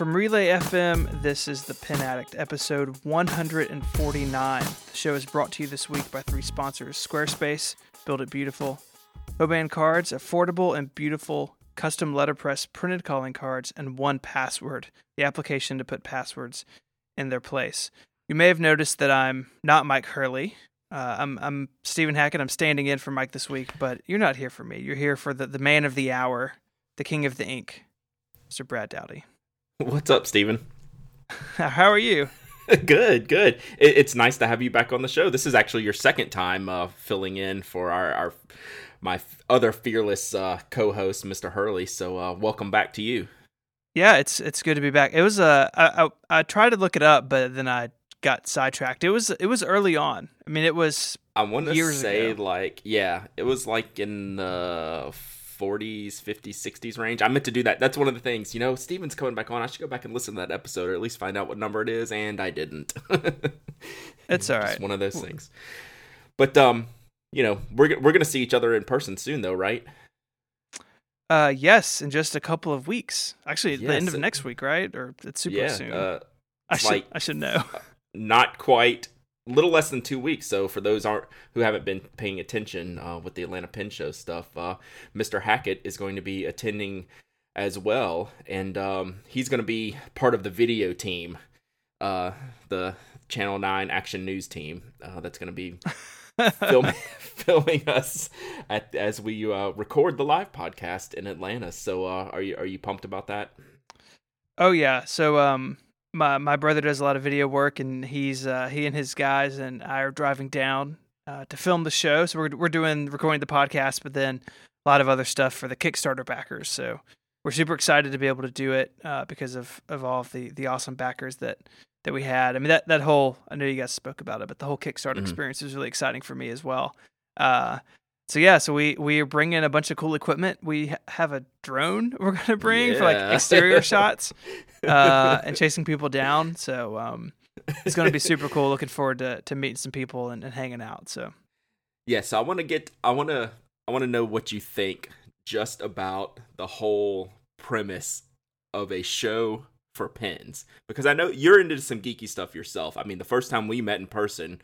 From Relay FM, this is The Pen Addict, episode 149. The show is brought to you this week by three sponsors Squarespace, Build It Beautiful, Hoban Cards, affordable and beautiful custom letterpress printed calling cards, and 1Password, the application to put passwords in their place. You may have noticed that I'm not Myke Hurley. Uh, I'm I'm Stephen Hackett. I'm standing in for Myke this week, but you're not here for me. You're here for the, the man of the hour, the king of the ink, Mr. Brad Dowdy. What's up, Stephen? How are you? good, good. It, it's nice to have you back on the show. This is actually your second time uh, filling in for our, our my f- other fearless uh, co-host, Mr. Hurley. So, uh, welcome back to you. Yeah, it's it's good to be back. It was uh, I, I I tried to look it up, but then I got sidetracked. It was it was early on. I mean, it was. I want to say ago. like yeah, it was like in the 40s, 50s, 60s range. I meant to do that. That's one of the things. You know, Stephen's coming back on. I should go back and listen to that episode or at least find out what number it is, and I didn't. it's all right. Just one of those things. But um, you know, we're we're gonna see each other in person soon, though, right? Uh, yes, in just a couple of weeks. Actually, Yes, the end of it- next week, right? Or it's super yeah. soon. Uh, I it's should like I should know. not quite little less than two weeks. So for those aren't who haven't been paying attention uh, with the atlanta Pen show stuff uh, mr hackett is going to be attending as well. And um, he's going to be part of the video team uh, the channel 9 action news team uh, that's going to be film, filming us at, as we uh, record the live podcast in atlanta. So uh, are you are you pumped about that? Oh yeah. So um my my brother does a lot of video work and he's uh he and his guys and I are driving down uh to film the show. So we're we're doing recording the podcast but then a lot of other stuff for the Kickstarter backers. So we're super excited to be able to do it uh because of of all of the the awesome backers that that we had. I mean that that whole I know you guys spoke about it, but the whole Kickstarter Mhm. experience is really exciting for me as well. Uh so yeah, so we we are bringing a bunch of cool equipment. We have a drone we're gonna bring for like exterior shots uh, and chasing people down. So um, it's going to be super cool. Looking forward to to meeting some people and, and hanging out. So Yeah, so I want to get I want to I want to know what you think just about the whole premise of a show for pens because I know you're into some geeky stuff yourself. I mean, the first time we met in person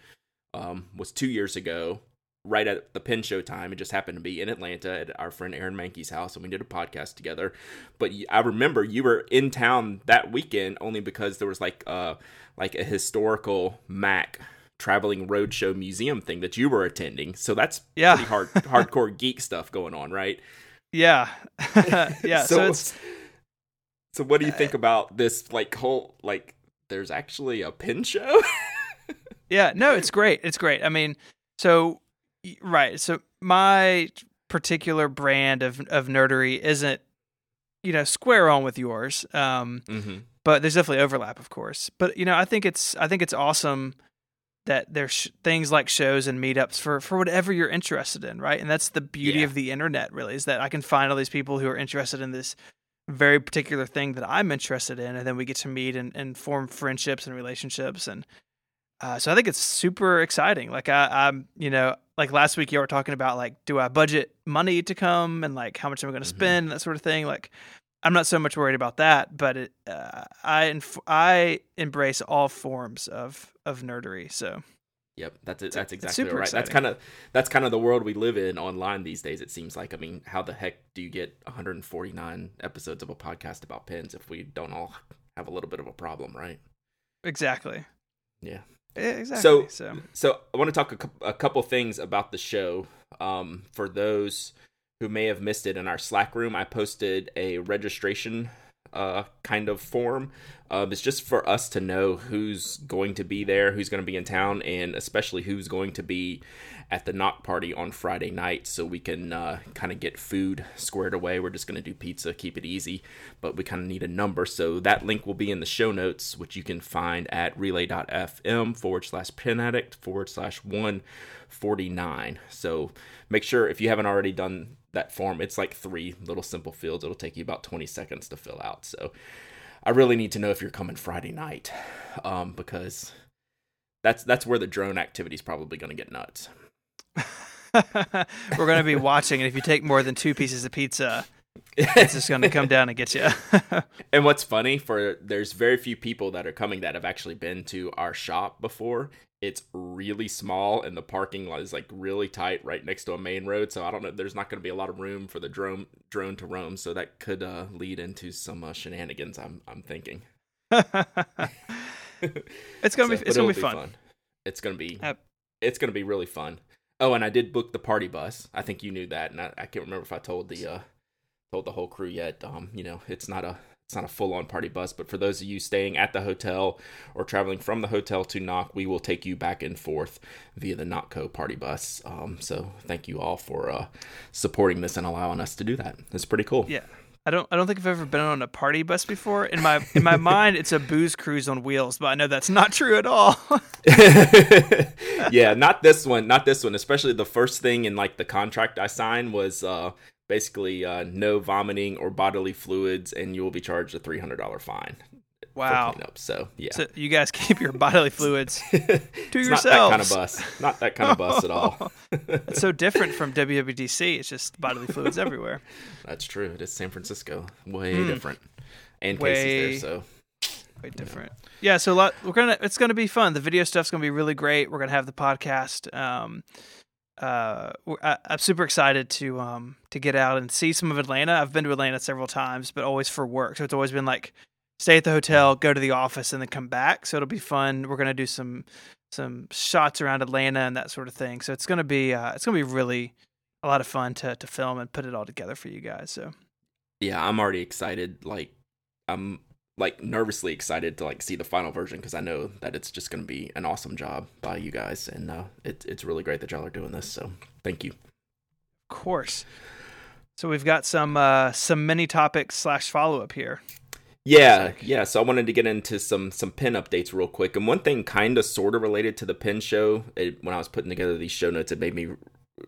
um, was 2 years ago right at the pen show time. It just happened to be in Atlanta at our friend Aaron Mankey's house and we did a podcast together. But I remember you were in town that weekend only because there was like uh like a historical Mac traveling roadshow museum thing that you were attending. So that's Yeah. pretty hard hardcore geek stuff going on, right? yeah, yeah. so, so, it's so what do you think about this like whole like there's actually a pen show? yeah. No, it's great. It's great. I mean, so right. So my particular brand of of nerdery isn't you know square on with yours. Um, mm-hmm. but there's definitely overlap, of course. But you know, I think it's I think it's awesome that there's sh- things like shows and meetups for for whatever you're interested in, right? And that's the beauty Yeah. of the internet, really, is that I can find all these people who are interested in this very particular thing that I'm interested in, and then we get to meet and, and form friendships and relationships, and uh, so I think it's super exciting. Like I, I'm, you know, like last week you were talking about like, do I budget money to come and like how much am I going to Mhm. spend and that sort of thing. Like, I'm not so much worried about that, but it, uh, I inf- I embrace all forms of of nerdery. So Yep, that's it. That's exactly right. That's kind of that's kind of the world we live in online these days. It seems like. I mean, how the heck do you get 149 episodes of a podcast about pens if we don't all have a little bit of a problem, right? exactly, Yeah. Yeah, exactly. So- So, So I want to talk a, a couple things about the show. Um, for those who may have missed it in our Slack room, I posted a registration uh, kind of form. Um, it's just for us to know who's going to be there, who's going to be in town, and especially who's going to be at the Nock party on Friday night, so we can uh, kind of get food squared away. We're just going to do pizza, keep it easy, but we kind of need a number. So that link will be in the show notes, which you can find at relay.fm forward slash pen addict forward slash 149. So make sure if you haven't already done that form, it's like three little simple fields. It'll take you about 20 seconds to fill out. So I really need to know if you're coming Friday night um, because that's that's where the drone activity is probably going to get nuts. we're going to be watching, and if you take more than two pieces of pizza, it's just going to come down and get you. and what's funny for there's very few people that are coming that have actually been to our shop before. It's really small and the parking lot is like really tight right next to a main road. So I don't know. There's not going to be a lot of room for the drone drone to roam. So that could uh, lead into some uh, shenanigans. I'm I'm thinking. it's gonna so, be it's gonna be, be fun. fun. It's gonna be it's gonna be really fun. Oh, and I did book the party bus. I think you knew that, and I, I can't remember if I told the uh, told the whole crew yet. Um, you know, it's not a it's not a full on party bus, but for those of you staying at the hotel or traveling from the hotel to Nock, we will take you back and forth via the Nock Co party bus. Um, so thank you all for uh, supporting this and allowing us to do that. It's pretty cool. Yeah. I don't I don't think I've ever been on a party bus before. In my in my mind it's a booze cruise on wheels, but I know that's not true at all. yeah, not this one, not this one. Especially the first thing in like the contract I signed was uh basically uh, no vomiting or bodily fluids, and you will be charged a three hundred dollar fine. Wow. Cleanup, so yeah. So you guys keep your bodily fluids to yourselves. Not that kind of bus. Not that kind of bus at all. it's so different from WWDC. It's just bodily fluids everywhere. That's true. It is San Francisco. Way mm. different. And Way... there, so way different. Yeah. yeah, so a lot. We're gonna. It's gonna be fun. The video stuff's gonna be really great. We're gonna have the podcast. Um, uh, I, am super excited to um to get out and see some of Atlanta. I've been to Atlanta several times, but always for work. So it's always been like stay at the hotel, go to the office, and then come back. So it'll be fun. We're gonna do some some shots around Atlanta and that sort of thing. So it's gonna be uh, it's gonna be really a lot of fun to to film and put it all together for you guys. So yeah, I'm already excited. Like I'm like nervously excited to like see the final version because I know that it's just going to be an awesome job by you guys, and uh, it's it's really great that y'all are doing this. So thank you. Of course. So we've got some uh, some mini topics slash follow up here. Yeah, yeah. So I wanted to get into some some pin updates real quick, and one thing kind of sort of related to the pen show. It, when I was putting together these show notes, it made me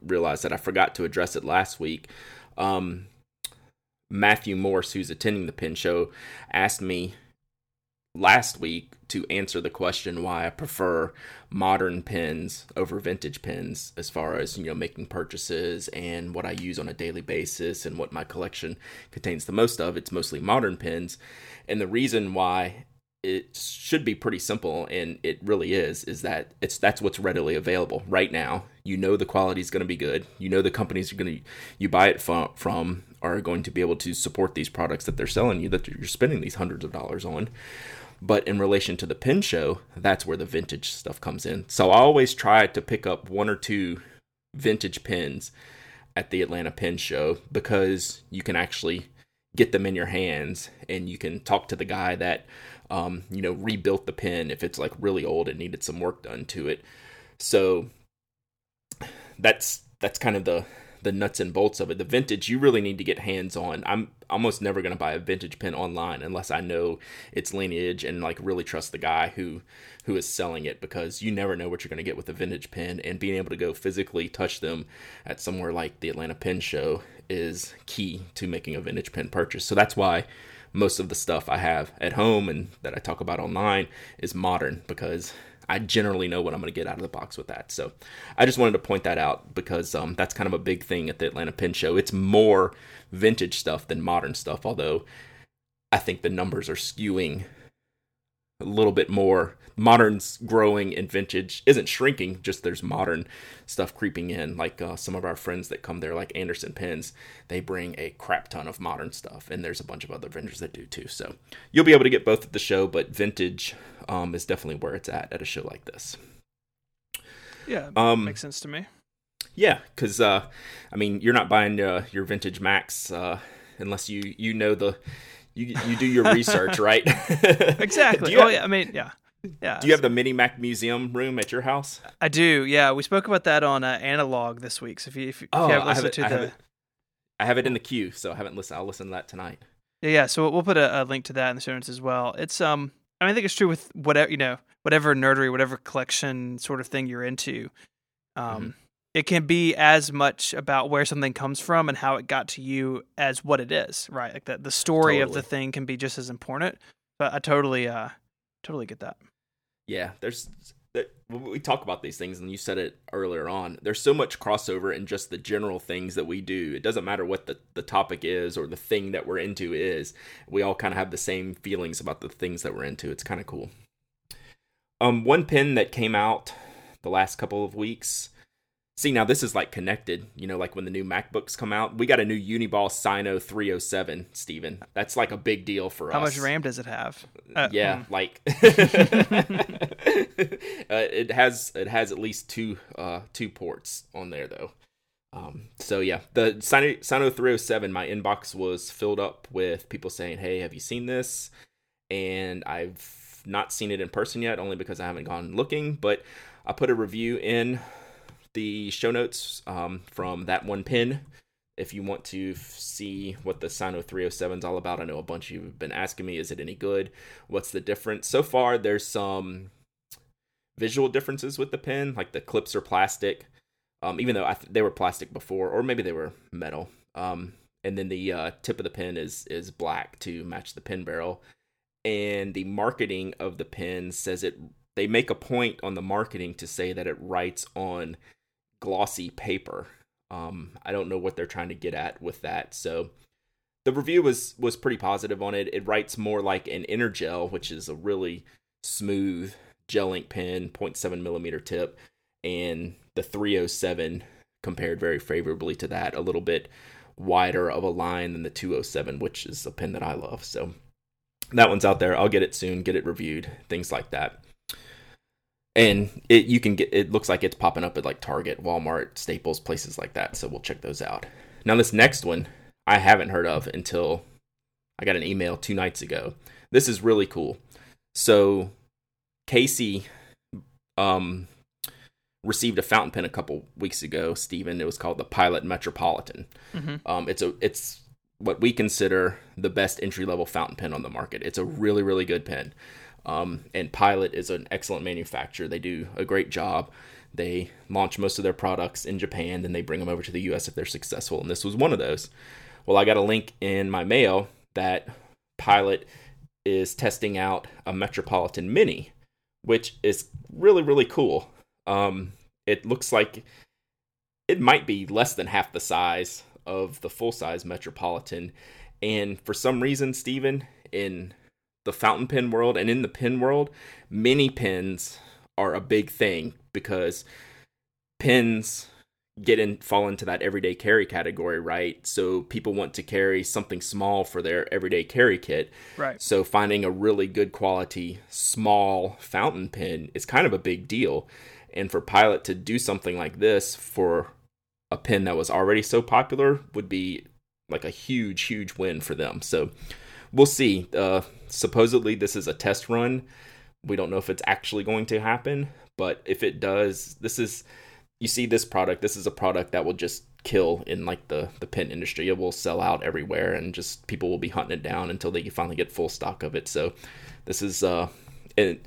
realize that I forgot to address it last week. Um, Matthew Morse, who's attending the pen show, asked me last week to answer the question why I prefer modern pins over vintage pins as far as you know making purchases and what I use on a daily basis and what my collection contains the most of. It's mostly modern pins and the reason why it should be pretty simple and it really is is that it's that's what's readily available right now. You know the quality is going to be good. You know the companies you're going to you buy it from, from are going to be able to support these products that they're selling you that you're spending these hundreds of dollars on. But in relation to the pen show that's where the vintage stuff comes in. So i always try to pick up one or two vintage pins at the atlanta pen show because you can actually get them in your hands and you can talk to the guy that um, you know, rebuilt the pin if it's like really old and needed some work done to it. So that's that's kind of the the nuts and bolts of it. The vintage, you really need to get hands on. I'm almost never going to buy a vintage pin online unless I know its lineage and like really trust the guy who who is selling it because you never know what you're going to get with a vintage pin and being able to go physically touch them at somewhere like the Atlanta Pen Show is key to making a vintage pin purchase. So that's why most of the stuff I have at home and that I talk about online is modern because I generally know what I'm going to get out of the box with that. So I just wanted to point that out because um, that's kind of a big thing at the Atlanta Pen Show. It's more vintage stuff than modern stuff, although I think the numbers are skewing a little bit more modern's growing and vintage isn't shrinking just there's modern stuff creeping in like uh, some of our friends that come there like Anderson Pens they bring a crap ton of modern stuff and there's a bunch of other vendors that do too so you'll be able to get both at the show but vintage um, is definitely where it's at at a show like this yeah um, makes sense to me yeah because uh, i mean you're not buying uh, your vintage max uh, unless you you know the you you do your research, right? exactly. oh have, yeah, I mean, yeah. Yeah. Do you have the Mini Mac Museum room at your house? I do. Yeah, we spoke about that on uh, Analog this week. So if you if, if oh, you haven't listened have it, to I the, have it, I have it in the queue, so I haven't listened. I'll listen to that tonight. Yeah, yeah. So we'll put a, a link to that in the show notes as well. It's um, I, mean, I think it's true with whatever you know, whatever nerdery, whatever collection sort of thing you're into. Um, mm-hmm. it can be as much about where something comes from and how it got to you as what it is, right? Like that the story totally. of the thing can be just as important. But I totally uh totally get that yeah, there's we talk about these things, and you said it earlier on. There's so much crossover in just the general things that we do. It doesn't matter what the the topic is or the thing that we're into is. We all kind of have the same feelings about the things that we're into. It's kind of cool. Um, one pin that came out the last couple of weeks See, now this is like connected, you know, like when the new MacBooks come out. We got a new Uniball Signo 307, Stephen. That's like a big deal for How us. How much RAM does it have? Uh, yeah, hmm. like uh, it has it has at least two uh two ports on there though. Um, so yeah, the Signo, Signo 307, my inbox was filled up with people saying, "Hey, have you seen this?" And I've not seen it in person yet, only because I haven't gone looking. But I put a review in the show notes um, from that one pin if you want to see what the Signo 307 is all about. I know a bunch of you have been asking me, is it any good? What's the difference? So far, there's some visual differences with the pin, like the clips are plastic, um, even though th- they were plastic before, or maybe they were metal. Um, and then the uh, tip of the pin is is black to match the pin barrel. And the marketing of the pin says it. They make a point on the marketing to say that it writes on glossy paper. Um, I don't know what they're trying to get at with that. So the review was was pretty positive on it. It writes more like an EnerGel, which is a really smooth gel ink pen, 0.7 millimeter tip, and the 307 compared very favorably to that, a little bit wider of a line than the 207, which is a pen that I love. So that one's out there. I'll get it soon, get it reviewed, things like that and it you can get it looks like it's popping up at like Target, Walmart, Staples, places like that. So we'll check those out. Now this next one I haven't heard of until I got an email two nights ago. This is really cool. So Casey um received a fountain pen a couple weeks ago, Stephen. It was called the Pilot Metropolitan. Mm-hmm. Um, it's a it's what we consider the best entry level fountain pen on the market. It's a really really good pen. Um, and Pilot is an excellent manufacturer. They do a great job. They launch most of their products in Japan, then they bring them over to the US if they're successful. And this was one of those. Well, I got a link in my mail that Pilot is testing out a Metropolitan Mini, which is really, really cool. Um, it looks like it might be less than half the size of the full size Metropolitan. And for some reason, Stephen, in the fountain pen world and in the pen world, mini pens are a big thing because pens get in fall into that everyday carry category, right? So people want to carry something small for their everyday carry kit. Right. So finding a really good quality small fountain pen is kind of a big deal. And for Pilot to do something like this for a pen that was already so popular would be like a huge, huge win for them. So we'll see. Uh, supposedly, this is a test run. We don't know if it's actually going to happen, but if it does, this is you see this product. This is a product that will just kill in like the the pen industry. It will sell out everywhere, and just people will be hunting it down until they finally get full stock of it. So this is uh, it,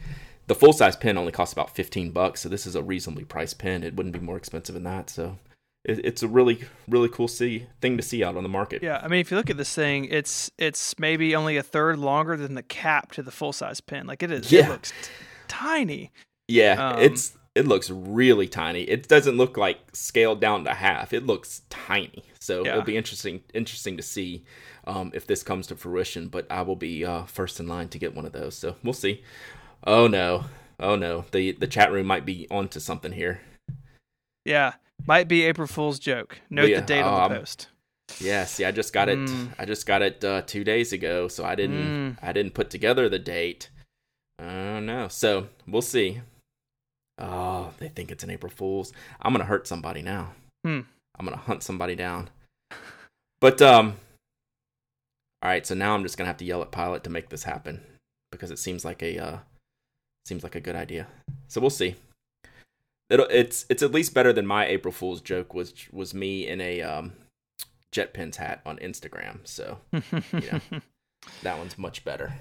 the full size pen only costs about fifteen bucks. So this is a reasonably priced pen. It wouldn't be more expensive than that. So it's a really really cool see thing to see out on the market. Yeah, I mean, if you look at this thing, it's it's maybe only a third longer than the cap to the full size pen. Like it is, yeah. it looks t- tiny. Yeah, um, it's it looks really tiny. It doesn't look like scaled down to half. It looks tiny. So yeah. it'll be interesting interesting to see um, if this comes to fruition. But I will be uh, first in line to get one of those. So we'll see. Oh no, oh no, the the chat room might be onto something here. Yeah, might be April Fool's joke. Note yeah, the date um, on the um, post. Yeah, see, I just got it. Mm. I just got it uh, two days ago, so I didn't. Mm. I didn't put together the date. I don't know. So we'll see. Oh, they think it's an April Fool's. I'm gonna hurt somebody now. Hmm. I'm gonna hunt somebody down. But um, all right. So now I'm just gonna have to yell at Pilot to make this happen because it seems like a uh, seems like a good idea. So we'll see it'll, it's it's at least better than my April Fool's joke which was me in a um, JetPens hat on Instagram. So you know, that one's much better.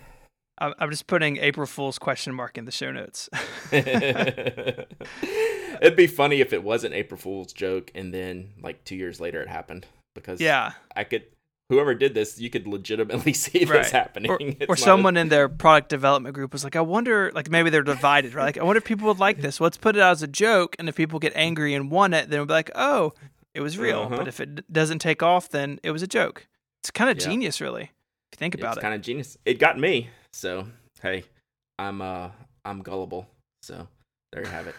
I'm just putting April Fool's question mark in the show notes. It'd be funny if it was an April Fool's joke and then like two years later it happened because yeah, I could. Whoever did this, you could legitimately see this right. happening. Or, or someone a... in their product development group was like, I wonder, like maybe they're divided, right? Like, I wonder if people would like this. Let's put it out as a joke, and if people get angry and want it, then we'll be like, oh, it was real. Uh-huh. But if it doesn't take off, then it was a joke. It's kind of yeah. genius, really. If you think about it's it, kind of genius. It got me. So hey, I'm uh I'm gullible. So there you have it.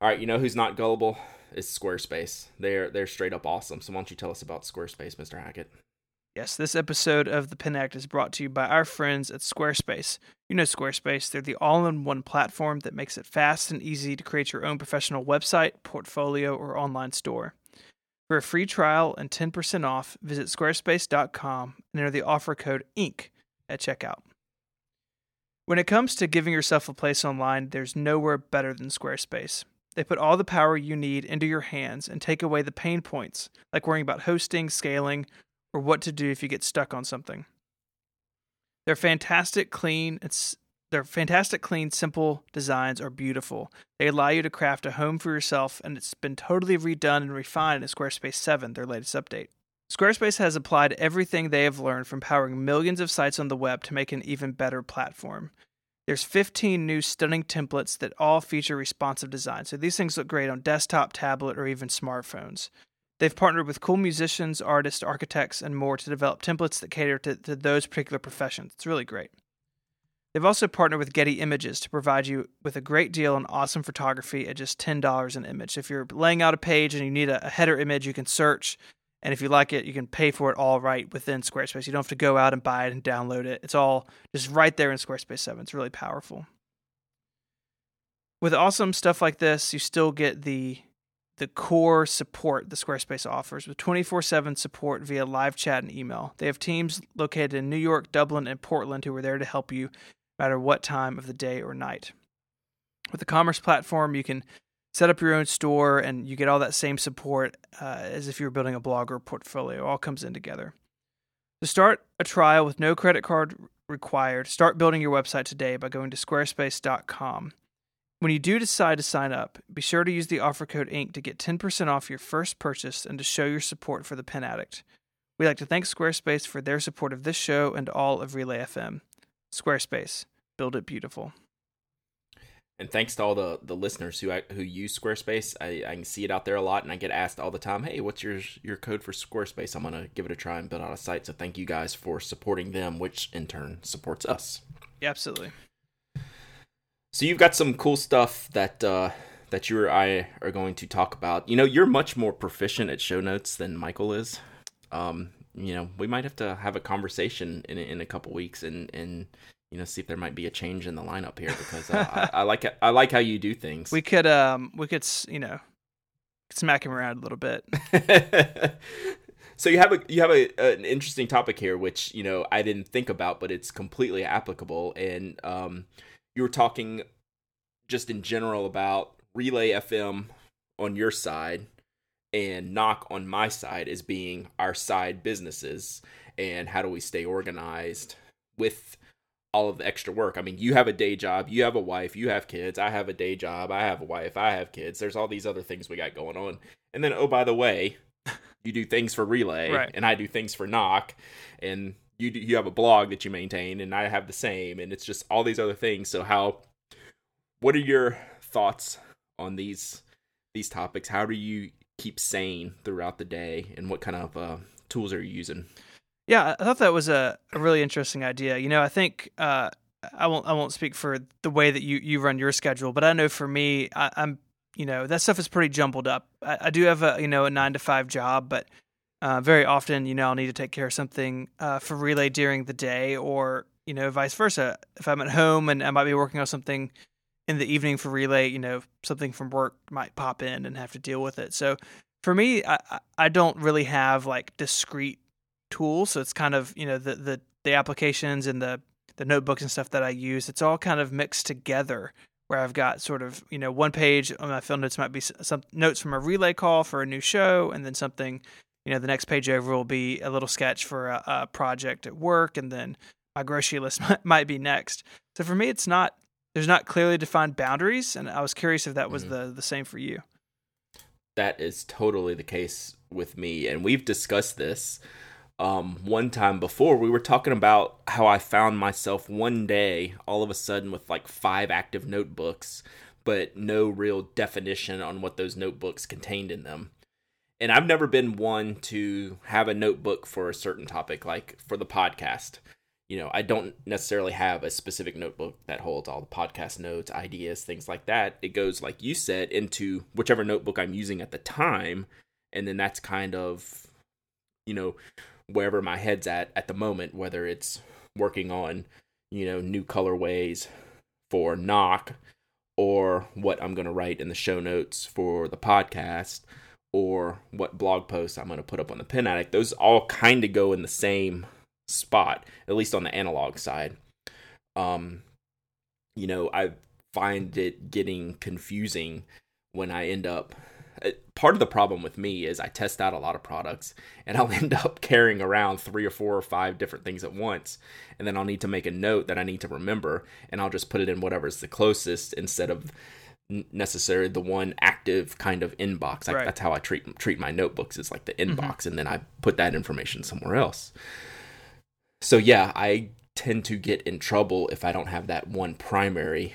All right, you know who's not gullible? Is Squarespace. They're they're straight up awesome. So why don't you tell us about Squarespace, Mr. Hackett? Yes, this episode of the Pen Addict is brought to you by our friends at Squarespace. You know Squarespace, they're the all in one platform that makes it fast and easy to create your own professional website, portfolio, or online store. For a free trial and 10% off, visit squarespace.com and enter the offer code INK at checkout. When it comes to giving yourself a place online, there's nowhere better than Squarespace. They put all the power you need into your hands and take away the pain points, like worrying about hosting, scaling, or what to do if you get stuck on something. They're fantastic, clean, it's their fantastic, clean, simple designs are beautiful. They allow you to craft a home for yourself, and it's been totally redone and refined in Squarespace 7, their latest update. Squarespace has applied everything they have learned from powering millions of sites on the web to make an even better platform. There's 15 new stunning templates that all feature responsive design. So these things look great on desktop, tablet, or even smartphones. They've partnered with cool musicians, artists, architects, and more to develop templates that cater to, to those particular professions. It's really great. They've also partnered with Getty Images to provide you with a great deal on awesome photography at just $10 an image. If you're laying out a page and you need a, a header image, you can search and if you like it, you can pay for it all right within Squarespace. You don't have to go out and buy it and download it. It's all just right there in Squarespace 7. It's really powerful. With awesome stuff like this, you still get the the core support the Squarespace offers with 24/7 support via live chat and email. They have teams located in New York, Dublin, and Portland who are there to help you no matter what time of the day or night. With the commerce platform, you can set up your own store and you get all that same support uh, as if you were building a blog or portfolio. All comes in together. To start a trial with no credit card required, start building your website today by going to squarespace.com. When you do decide to sign up, be sure to use the offer code INK to get 10% off your first purchase and to show your support for the Pen Addict. We'd like to thank Squarespace for their support of this show and all of Relay FM. Squarespace, build it beautiful and thanks to all the the listeners who who use Squarespace. I, I can see it out there a lot, and I get asked all the time, "Hey, what's your your code for Squarespace?" I'm gonna give it a try and build out a site. So thank you guys for supporting them, which in turn supports us. Yeah, absolutely. So you've got some cool stuff that uh, that you or I are going to talk about. You know, you're much more proficient at show notes than Michael is. Um, you know, we might have to have a conversation in in a couple weeks and and you know, see if there might be a change in the lineup here because uh, I, I, like I like how you do things. We could um we could you know smack him around a little bit. so you have a you have a, an interesting topic here, which you know I didn't think about, but it's completely applicable. And um, you were talking just in general about Relay FM on your side and Nock on my side as being our side businesses, and how do we stay organized with all of the extra work. I mean, you have a day job, you have a wife, you have kids, I have a day job, I have a wife, I have kids. There's all these other things we got going on. And then, oh, by the way, you do things for Relay, right. and I do things for Nock and you do, you have a blog that you maintain, and I have the same, and it's just all these other things. So, how? What are your thoughts on these these topics? How do you keep sane throughout the day, and what kind of uh, tools are you using? Yeah, I thought that was a, a really interesting idea. You know, I think uh, I won't I won't speak for the way that you, you run your schedule, but I know for me, I, am you know that stuff is pretty jumbled up. I, I, do have a you know a nine to five job, but uh, very often you know I'll need to take care of something uh, for relay during the day, or you know vice versa. If I'm at home and I might be working on something in the evening for relay, you know something from work might pop in and have to deal with it. So for me, I I don't really have like discrete tools. So it's kind of you know the the the applications and the the notebooks and stuff that I use. It's all kind of mixed together. Where I've got sort of you know one page on my field notes might be some notes from a relay call for a new show, and then something you know the next page over will be a little sketch for a, a project at work, and then my grocery list might, might be next. So for me, it's not there's not clearly defined boundaries, and I was curious if that was mm-hmm. the the same for you. That is totally the case with me, and we've discussed this um, one time before, we were talking about how I found myself one day all of a sudden with like five active notebooks, but no real definition on what those notebooks contained in them. And I've never been one to have a notebook for a certain topic, like for the podcast. You know, I don't necessarily have a specific notebook that holds all the podcast notes, ideas, things like that. It goes, like you said, into whichever notebook I'm using at the time. And then that's kind of, you know, wherever my head's at at the moment, whether it's working on, you know, new colorways for Nock or what I'm going to write in the show notes for the podcast or what blog posts I'm going to put up on the Pen Addict. Those all kind of go in the same spot, at least on the analog side. Um, you know, I find it getting confusing when I end up uh, part of the problem with me is I test out a lot of products and I'll end up carrying around three or four or five different things at once. And then I'll need to make a note that I need to remember and I'll just put it in whatever's the closest instead of necessarily the one active kind of inbox. Like, right. That's how I treat treat my notebooks is like the mm-hmm. inbox mm-hmm. and then I put that information somewhere else. So yeah, I tend to get in trouble if I don't have that one primary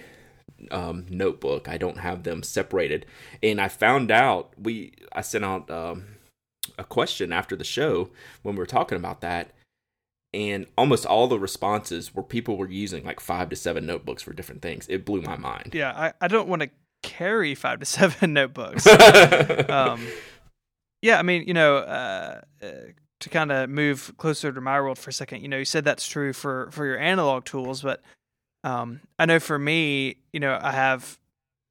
um, notebook. I don't have them separated. And I found out we I sent out um, a question after the show when we were talking about that, and almost all the responses were people were using like five to seven notebooks for different things. It blew my mind. Yeah, I, I don't want to carry five to seven notebooks. um, yeah, I mean, you know, uh, uh, to kind of move closer to my world for a second, you know, you said that's true for for your analog tools, but um, I know for me, you know, I have,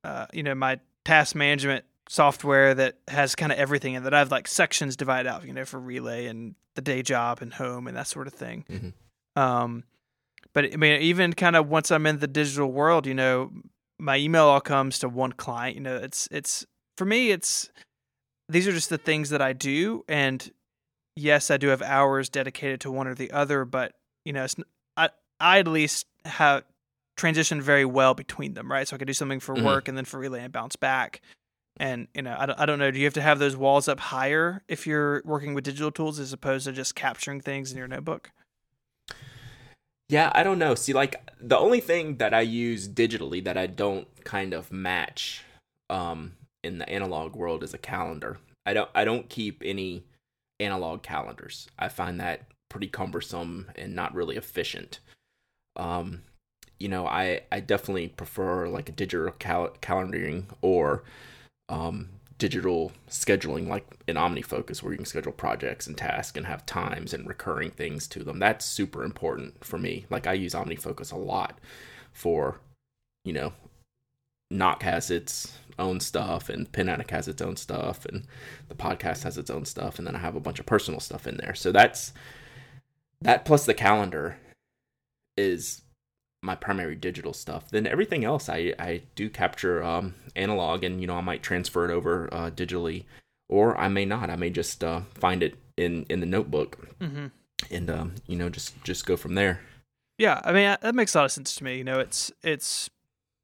uh, you know, my task management software that has kind of everything in that I have like sections divided out, you know, for relay and the day job and home and that sort of thing. Mm-hmm. Um, but I mean, even kind of once I'm in the digital world, you know, my email all comes to one client. You know, it's it's for me, it's these are just the things that I do, and yes, I do have hours dedicated to one or the other, but you know, I I at least have transitioned very well between them, right? So I could do something for mm-hmm. work and then for relay and bounce back. And you know, I don't, I don't know. Do you have to have those walls up higher if you're working with digital tools as opposed to just capturing things in your notebook? Yeah, I don't know. See, like the only thing that I use digitally that I don't kind of match um, in the analog world is a calendar. I don't I don't keep any analog calendars. I find that pretty cumbersome and not really efficient. Um, you know, I I definitely prefer like a digital cal- calendaring or um, digital scheduling, like in OmniFocus, where you can schedule projects and tasks and have times and recurring things to them. That's super important for me. Like I use OmniFocus a lot for, you know, Nock has its own stuff and Addict has its own stuff and the podcast has its own stuff and then I have a bunch of personal stuff in there. So that's that plus the calendar is my primary digital stuff. Then everything else I, I do capture um, analog and, you know, I might transfer it over uh, digitally or I may not. I may just uh, find it in, in the notebook mm-hmm. and, um, you know, just, just go from there. Yeah. I mean, that makes a lot of sense to me. You know, it's, it's,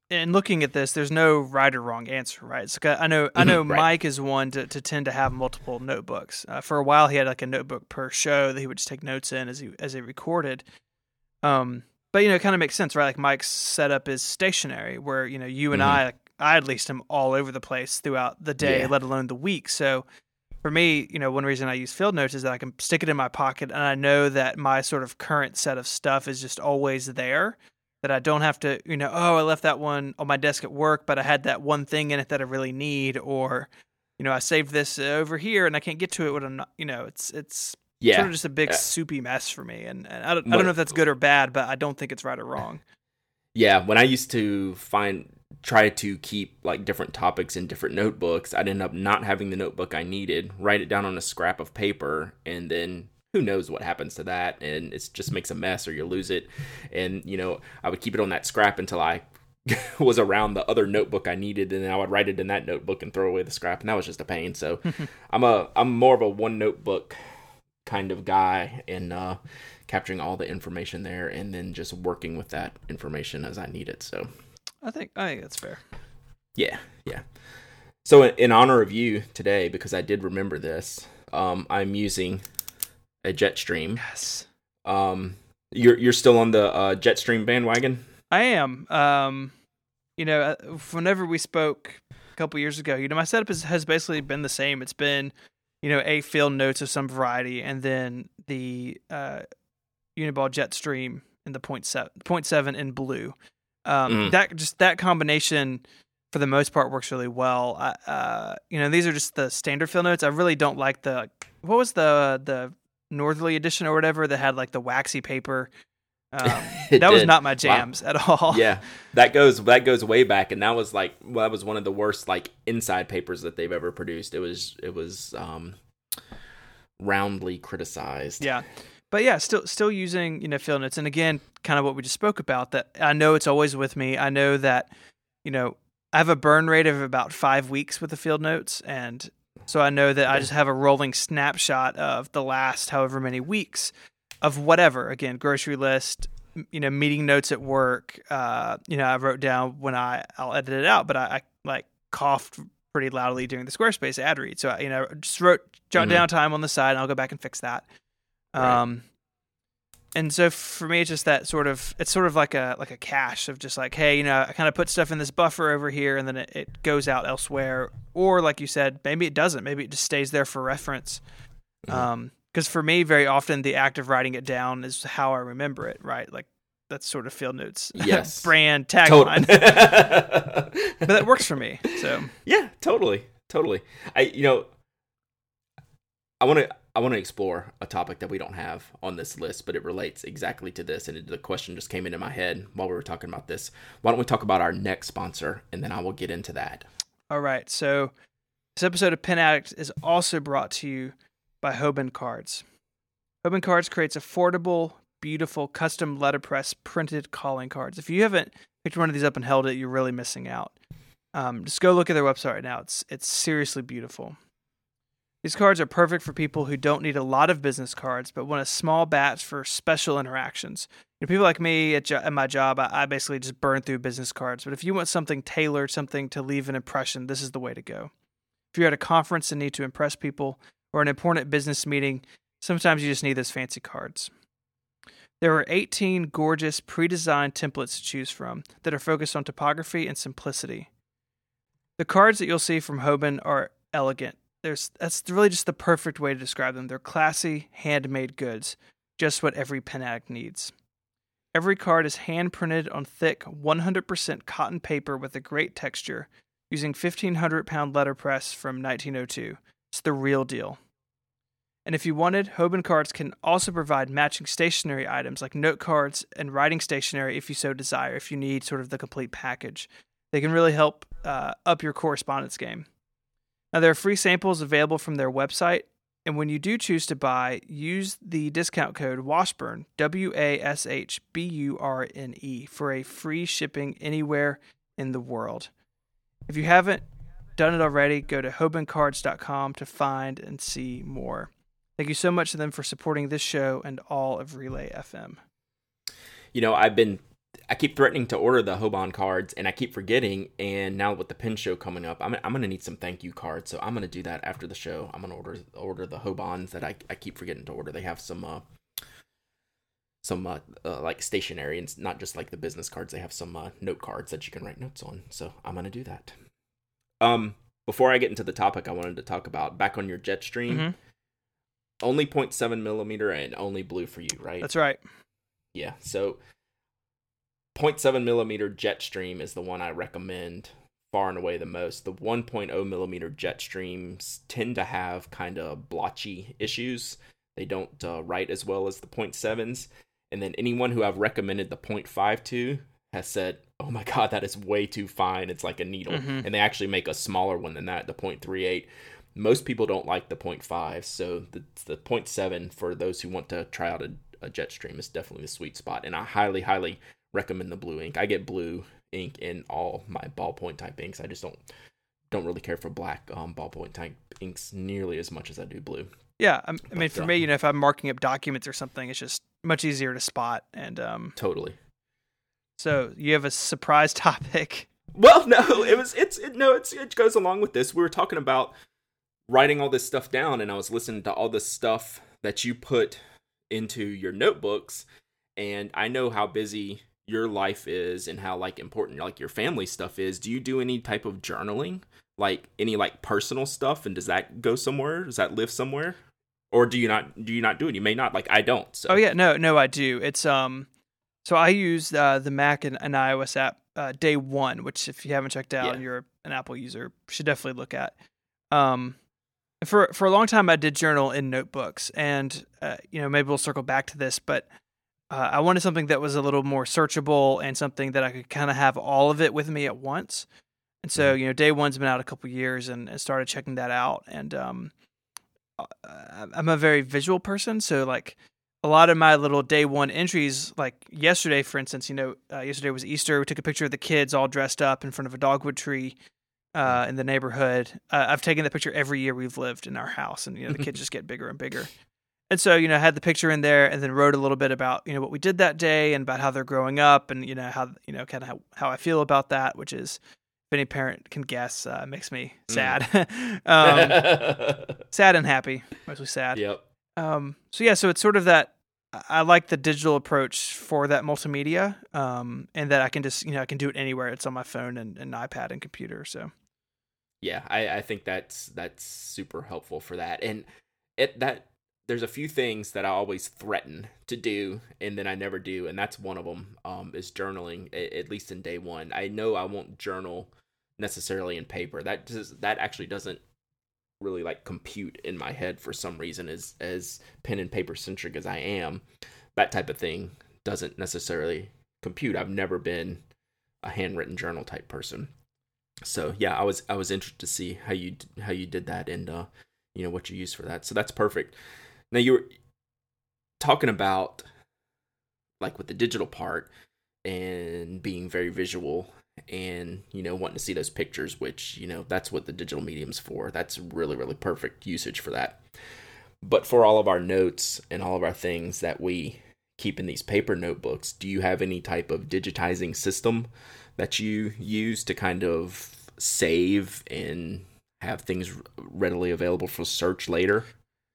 in looking at this, there's no right or wrong answer, right? I know I mm-hmm, know right. Myke is one to, to tend to have multiple notebooks. Uh, for a while, he had like a notebook per show that he would just take notes in as he as he recorded. Um, but you know, it kind of makes sense, right? Like Myke's setup is stationary, where you know you and mm-hmm. I, I at least am all over the place throughout the day, yeah. let alone the week. So for me, you know, one reason I use field notes is that I can stick it in my pocket, and I know that my sort of current set of stuff is just always there. That I don't have to, you know, oh, I left that one on my desk at work, but I had that one thing in it that I really need, or you know, I saved this over here and I can't get to it when I'm not, you know, it's it's yeah. sort of just a big soupy mess for me. And, and I, don't, I don't know if that's good or bad, but I don't think it's right or wrong. Yeah, when I used to find try to keep like different topics in different notebooks, I'd end up not having the notebook I needed, write it down on a scrap of paper, and then who knows what happens to that and it just makes a mess or you lose it and you know i would keep it on that scrap until i was around the other notebook I needed, and then I would write it in that notebook and throw away the scrap, and that was just a pain. So, I'm a I'm more of a one notebook kind of guy in uh, capturing all the information there and then just working with that information as I need it. So I think I think that's fair. Yeah, yeah. So in honor of you today, because I did remember this, um, I'm using a Jetstream. Yes. Um, you're you're still on the uh, Jetstream bandwagon. I am. Um, you know, uh, whenever we spoke a couple years ago, you know, my setup has, has basically been the same. It's been, you know, a field notes of some variety, and then the uh, Uniball Jetstream in the point seven, point seven in blue. Um, Mhm. That just that combination, for the most part, works really well. I, uh, you know, these are just the standard field notes. I really don't like the what was the the Northerly edition or whatever that had like the waxy paper. Um, that was not my Wow. jams at all. yeah, that goes that goes way back, and that was like well, that was one of the worst like inside papers that they've ever produced. It was it was um roundly criticized. Yeah. But yeah, still still using, you know, field notes. And again, kind of what we just spoke about that I know it's always with me. I know that, you know, I have a burn rate of about five weeks with the field notes and so I know that I just have a rolling snapshot of the last however many weeks of whatever. Again, grocery list, you know, meeting notes at work. Uh, you know, I wrote down when I I'll edit it out, but I, I like coughed pretty loudly during the Squarespace ad read. So I, you know, just wrote jot Mhm. down time on the side, and I'll go back and fix that. Right. Um, and so for me, it's just that sort of it's sort of like a like a cache of just like, hey, you know, I kind of put stuff in this buffer over here, and then it, it goes out elsewhere, or like you said, maybe it doesn't. Maybe it just stays there for reference. Mhm. Um, because for me, very often the act of writing it down is how I remember it. Right, like that's sort of field notes. Yes. brand tagline, but that works for me. So Yeah, totally, totally. I you know, I want to I want to explore a topic that we don't have on this list, but it relates exactly to this, and the question just came into my head while we were talking about this. Why don't we talk about our next sponsor, and then I will get into that. All right. So this episode of Pen Addict is also brought to you by Hoban Cards. Hoban Cards creates affordable, beautiful, custom letterpress printed calling cards. If you haven't picked one of these up and held it, you're really missing out. Um, just go look at their website right now. It's it's seriously beautiful. These cards are perfect for people who don't need a lot of business cards, but want a small batch for special interactions. You know, people like me at, jo- at my job, I, I basically just burn through business cards. But if you want something tailored, something to leave an impression, this is the way to go. If you're at a conference and need to impress people, or an important business meeting, sometimes you just need those fancy cards. There are 18 gorgeous pre designed templates to choose from that are focused on topography and simplicity. The cards that you'll see from Hoban are elegant. There's, that's really just the perfect way to describe them. They're classy, handmade goods, just what every pen addict needs. Every card is hand printed on thick, 100% cotton paper with a great texture, using 1500 pound letterpress from 1902. It's the real deal. And if you wanted, Hoban Cards can also provide matching stationery items like note cards and writing stationery if you so desire, if you need sort of the complete package. They can really help uh, up your correspondence game. Now, there are free samples available from their website, and when you do choose to buy, use the discount code Washburne, W A S H B U R N E, for a free shipping anywhere in the world. If you haven't done it already, go to hobancards.com to find and see more. Thank you so much to them for supporting this show and all of Relay FM. You know, I've been I keep threatening to order the Hoban cards, and I keep forgetting. And now with the pen show coming up, I'm I'm gonna need some thank you cards, so I'm gonna do that after the show. I'm gonna order order the Hobans that I I keep forgetting to order. They have some uh some uh, uh like stationery and not just like the business cards. They have some uh, note cards that you can write notes on. So I'm gonna do that. Um, before I get into the topic, I wanted to talk about back on your Jetstream. Mhm. Only 0.7 millimeter and only blue for you, right? That's right. Yeah, so 0.7 millimeter Jetstream is the one I recommend far and away the most. The 1.0 millimeter Jetstreams tend to have kind of blotchy issues. They don't uh, write as well as the 0.7s. And then anyone who I've recommended the 0.5 to has said, "Oh my god, that is way too fine. It's like a needle." Mhm. And they actually make a smaller one than that, the 0.38. Most people don't like the 0.5, so the the 0.7 for those who want to try out a, a Jetstream is definitely the sweet spot. And I highly, highly recommend the blue ink. I get blue ink in all my ballpoint type inks. I just don't don't really care for black um, ballpoint type inks nearly as much as I do blue. Yeah, I'm- I mean, for uh, me, you know, if I'm marking up documents or something, it's just much easier to spot. And um, Totally. so you have a surprise topic. Well, no, it was it's it, no, it's it goes along with this. We were talking about writing all this stuff down, and I was listening to all this stuff that you put into your notebooks and I know how busy your life is and how like important like your family stuff is. Do you do any type of journaling? Like any like personal stuff and does that go somewhere? Does that live somewhere? Or do you not do you not do it? You may not. Like I don't. So. Oh yeah, no, no, I do. It's um so I use uh, the Mac and, and iOS app uh, day one, which if you haven't checked out yeah. and you're an Apple user, should definitely look at. Um, for for a long time, I did journal in notebooks, and uh, you know maybe we'll circle back to this, but uh, I wanted something that was a little more searchable and something that I could kind of have all of it with me at once. And so, mm-hmm. you know, day one's been out a couple years, and, and started checking that out. And um, uh, I'm a very visual person, so like a lot of my little day one entries, like yesterday, for instance, you know, uh, yesterday was Easter. We took a picture of the kids all dressed up in front of a dogwood tree uh, in the neighborhood. Uh, I've taken the picture every year we've lived in our house, and you know, the kids just get bigger and bigger. And so, you know, I had the picture in there, and then wrote a little bit about you know what we did that day and about how they're growing up, and you know how you know kind of how, how I feel about that, which is if any parent can guess, uh, makes me mm. sad, mm. um, sad and happy, mostly sad. Yep. Um, so yeah, so it's sort of that. I like the digital approach for that multimedia, um, and that I can just you know I can do it anywhere. It's on my phone and, and iPad and computer. So yeah, I, I think that's that's super helpful for that. And it that there's a few things that I always threaten to do and then I never do, and that's one of them. Um, is journaling at least in day one. I know I won't journal necessarily in paper. That does, that actually doesn't really like compute in my head for some reason as as pen and paper centric as I am that type of thing doesn't necessarily compute I've never been a handwritten journal type person so yeah I was I was interested to see how you how you did that and uh you know what you use for that. So that's perfect. Now you were talking about like with the digital part and being very visual and you know wanting to see those pictures which you know that's what the digital medium's for. That's really really perfect usage for that. But for all of our notes and all of our things that we keep in these paper notebooks do you have any type of digitizing system that you use to kind of save and have things readily available for search later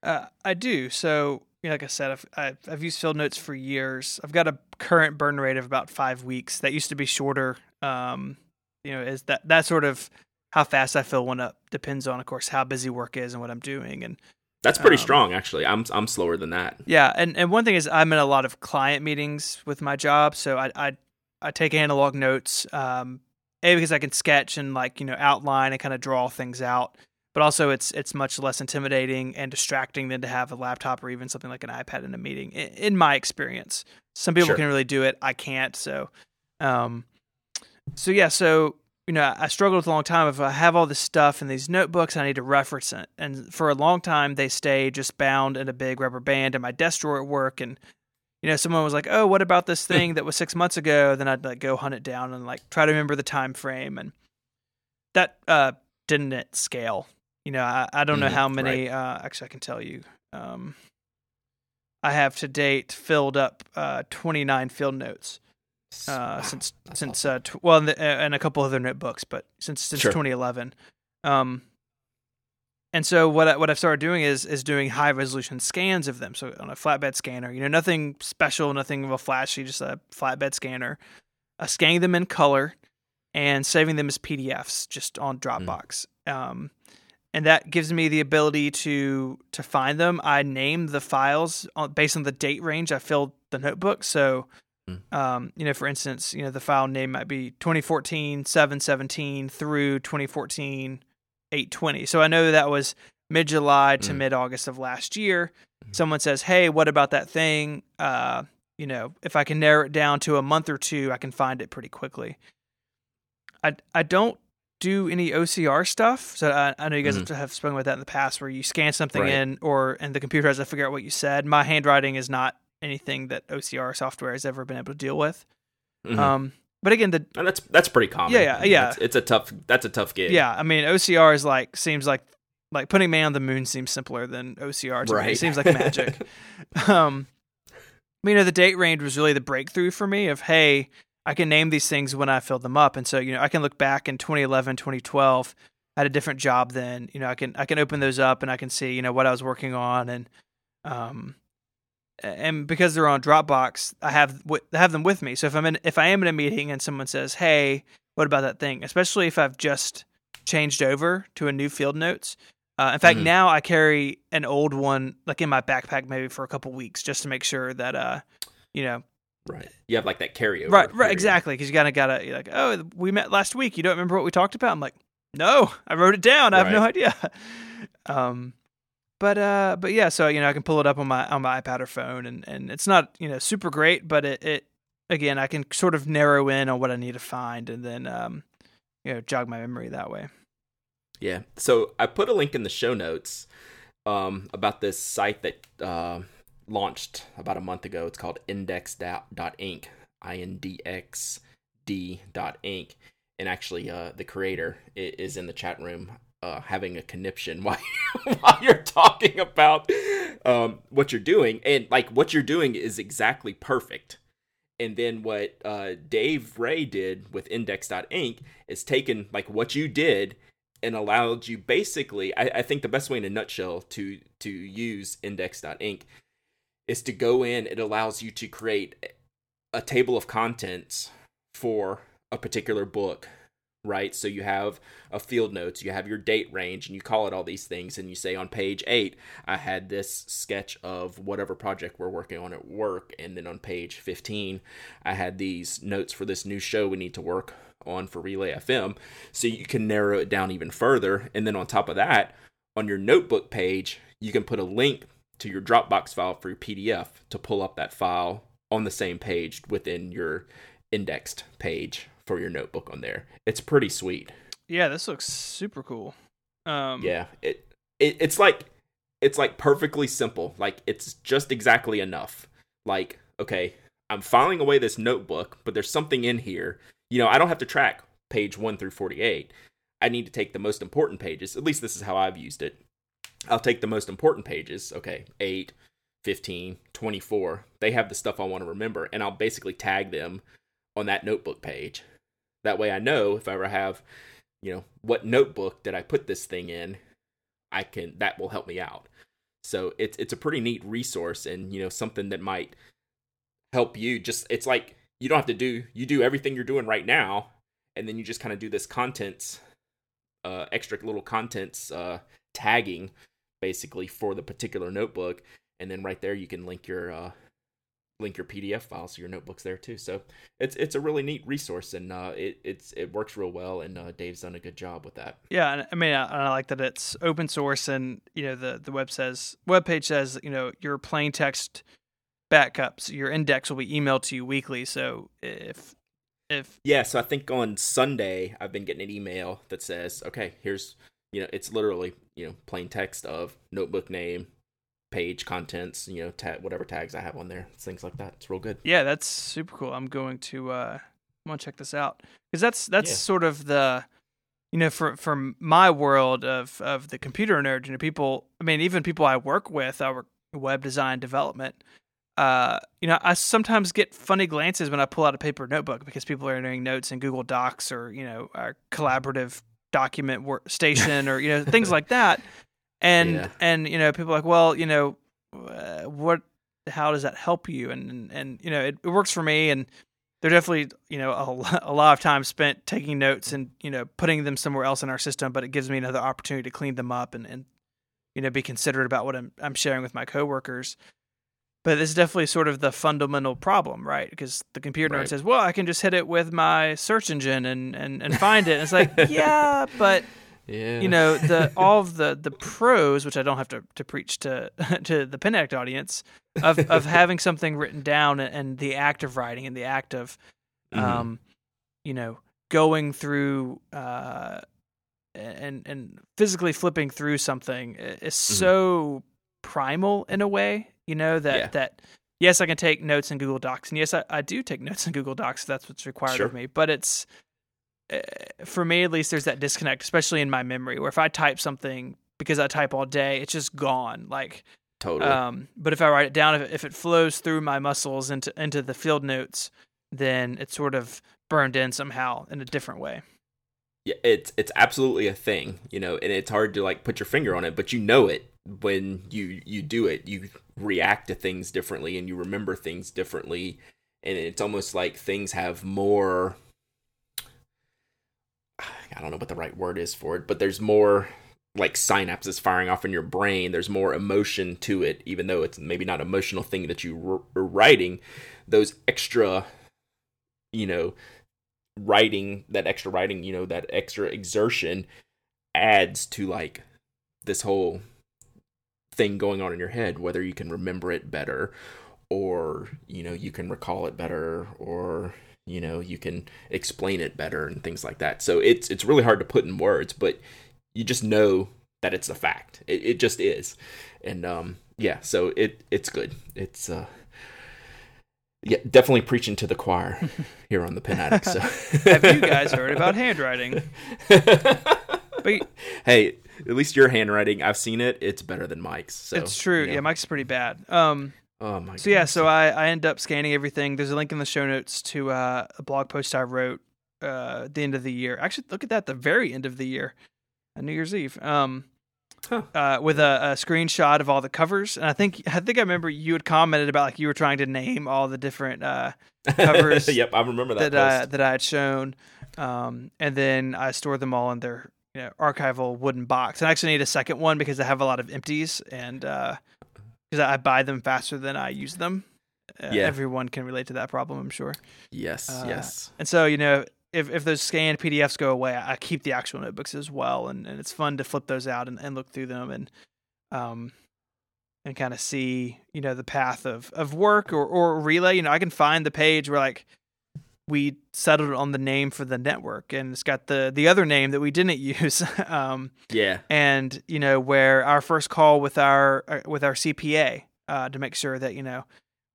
uh, i do so like I said, I've, I've, I've used field notes for years. I've got a current burn rate of about five weeks. That used to be shorter. Um, you know, is that that sort of how fast I fill one up depends on, of course, how busy work is and what I'm doing. And that's pretty um, strong, actually. I'm I'm slower than that. Yeah, and and one thing is I'm in a lot of client meetings with my job, so I I, I take analog notes. Um, a because I can sketch and like you know outline and kind of draw things out but also it's it's much less intimidating and distracting than to have a laptop or even something like an iPad in a meeting. In, in my experience, some people sure. can really do it. I can't. So, um, so yeah. So you know, I struggled with a long time. If I have all this stuff in these notebooks, I need to reference it. And for a long time, they stay just bound in a big rubber band in my desk drawer at work. And you know, someone was like, "Oh, what about this thing that was six months ago?" Then I'd like go hunt it down and like try to remember the time frame, and that uh, didn't scale you know, I, I don't know mm-hmm. how many. Right. Uh, actually, I can tell you. Um, I have to date filled up uh, 29 field notes uh, wow, since since awesome. uh, t- well, and, the, and, a couple other notebooks, but since since sure. 2011. Um, and so what I, what I've started doing is is doing high resolution scans of them. So on a flatbed scanner, you know, nothing special, nothing of a flashy, just a flatbed scanner. Uh, scanning them in color and saving them as PDFs just on hmm. Dropbox. Mm. Um, and that gives me the ability to to find them. I name the files based on the date range I filled the notebook. So, hmm. um, you know, for instance, you know, the file name might be 2014 717 through 2014 820. So I know that was mid July to mm. mid August of last year. Mm. Someone says, "Hey, what about that thing?" Uh, you know, if I can narrow it down to a month or two, I can find it pretty quickly. I I don't do any OCR stuff. So I, I know you guys mm-hmm. have spoken about that in the past, where you scan something right. in, or and the computer has to figure out what you said. My handwriting is not anything that OCR software has ever been able to deal with. Mm-hmm. Um, but again, the and that's that's pretty common. Yeah, yeah, yeah. It's, it's, a tough. That's a tough gig. Yeah, I mean OCR is like seems like like putting man on the moon seems simpler than OCR to right. me. It seems like magic. um, you know, the date range was really the breakthrough for me. Of hey, I can name these things when I filled them up. And so, you know, I can look back in 2011, 2012, I had a different job then, you know, I can, I can open those up and I can see, you know, what I was working on and, Um, and because they're on Dropbox, I have I have them with me. So if I'm in if I am in a meeting and someone says, "Hey, what about that thing?" Especially if I've just changed over to a new field notes. Uh, in fact, mm-hmm. now I carry an old one like in my backpack maybe for a couple weeks just to make sure that uh, you know, right. You have like that carryover. Right, right, exactly. Because you kind of gotta you're like, oh, we met last week. You don't remember what we talked about? I'm like, no, I wrote it down. I have no idea. Um, but uh, but yeah, so you know, I can pull it up on my on my iPad or phone, and and it's not you know super great, but it, it again, I can sort of narrow in on what I need to find, and then um, you know, jog my memory that way. Yeah. So I put a link in the show notes um, about this site that uh, launched about a month ago. It's called indxd.ink, I N D X D dot ink. And actually, uh, the creator is in the chat room uh, having a conniption while, while you're talking about um, what you're doing. And like what you're doing is exactly perfect. And then what uh, Dave Ray did with indxd.ink is taken like what you did and allowed you basically I, I think the best way in a nutshell to to use indxd.ink is to go in it allows you to create a table of contents for a particular book right? So you have a field notes, you have your date range, and you call it all these things, and you say on page eight, I had this sketch of whatever project we're working on at work, and then on page 15, I had these notes for this new show we need to work on for Relay FM. So you can narrow it down even further, and then on top of that, on your notebook page, you can put a link to your Dropbox file for your PDF to pull up that file on the same page within your indexed page for your notebook on there. It's pretty sweet. Yeah, this looks super cool. Um, yeah, it, it it's like it's like perfectly simple. Like it's just exactly enough. Like okay, I'm filing away this notebook, but there's something in here. You know, I don't have to track page 1 through 48. I need to take the most important pages. At least this is how I've used it. I'll take the most important pages. Okay, 8, 15, 24. They have the stuff I want to remember, and I'll basically tag them on that notebook page. That way I know if I ever have, you know, what notebook did I put this thing in, I can that will help me out. So it's it's a pretty neat resource and you know something that might help you just it's like you don't have to do you do everything you're doing right now and then you just kind of do this contents uh extra little contents uh tagging basically for the particular notebook and then right there you can link your uh link your PDF file so your notebook's there too. So it's it's a really neat resource and uh, it it's it works real well and uh, Dave's done a good job with that. Yeah, I mean I, I, like that it's open source and you know the the web says web page says you know your plain text backups your index will be emailed to you weekly. So if if yeah, so I think on Sunday I've been getting an email that says okay here's you know it's literally you know plain text of notebook name page contents, you know, tag whatever tags I have on there, things like that. It's real good. Yeah, that's super cool. I'm going to uh I'm gonna check this out because that's that's yeah. sort of the you know for for my world of of the computer nerd. You know, people. I mean, even people I work with, our web design development. Uh, you know, I sometimes get funny glances when I pull out a paper notebook because people are entering notes in Google Docs or you know our collaborative document work station or you know things like that and yeah. and you know people are like well you know uh, what how does that help you and and, and you know it, it, works for me and they're definitely you know a, a lot of time spent taking notes and you know putting them somewhere else in our system but it gives me another opportunity to clean them up and and you know be considerate about what I'm I'm sharing with my coworkers but it's definitely sort of the fundamental problem, right? Because the computer nerd says, "Well, I can just hit it with my search engine and and, and find it." And it's like, yeah, but yeah. You know, the all of the the pros, which I don't have to, to preach to to the Pen Addict audience, of of having something written down and the act of writing and the act of mm-hmm. um you know, going through uh and and physically flipping through something is mm-hmm. so primal in a way, you know, that yeah. that yes, I can take notes in Google Docs, and yes, I, I do take notes in Google Docs. That's what's required sure. of me. But it's for me at least, there's that disconnect, especially in my memory, where if I type something because I type all day, it's just gone. Like totally. Um, but if I write it down, if it, if it flows through my muscles into into the field notes, then it's sort of burned in somehow in a different way. Yeah, it's it's absolutely a thing, you know, and it's hard to like put your finger on it, but you know it when you you do it, you react to things differently and you remember things differently, and it's almost like things have more. I don't know what the right word is for it, but there's more like synapses firing off in your brain. There's more emotion to it, even though it's maybe not emotional thing that you are writing. Those extra, you know, writing that extra writing, you know, that extra exertion adds to like this whole thing going on in your head. Whether you can remember it better, or you know, you can recall it better, or you know, you can explain it better and things like that. So it's it's really hard to put in words, but you just know that it's a fact. It, it just is, and um, yeah. So it it's good. It's uh, yeah, definitely preaching to the choir here on the Pen Addict. So. Have you guys heard about handwriting? but, hey, at least your handwriting, I've seen it. It's better than Myke's. So, it's true. You know. Yeah, Myke's pretty bad. Um, oh my. God. So yeah, so I I end up scanning everything. There's a link in the show notes to uh, a blog post I wrote uh, at the end of the year. Actually, look at that, the very end of the year. New Year's Eve. Um, huh. uh, with a, a, screenshot of all the covers, and I think I think I remember you had commented about like you were trying to name all the different uh, covers. yep, I remember that that I, that I had shown, um, and then I stored them all in their you know, archival wooden box. And I actually need a second one because I have a lot of empties, and because I buy them faster than I use them. Uh, yeah. everyone can relate to that problem, I'm sure. Yes, uh, yes. And so you know, if if those scanned PDFs go away, I keep the actual notebooks as well, and, and it's fun to flip those out and, and look through them and um and kind of see you know the path of of work or or relay. You know, I can find the page where like we settled on the name for the network, and it's got the the other name that we didn't use. um, yeah, and you know where our first call with our uh, with our CPA uh, to make sure that you know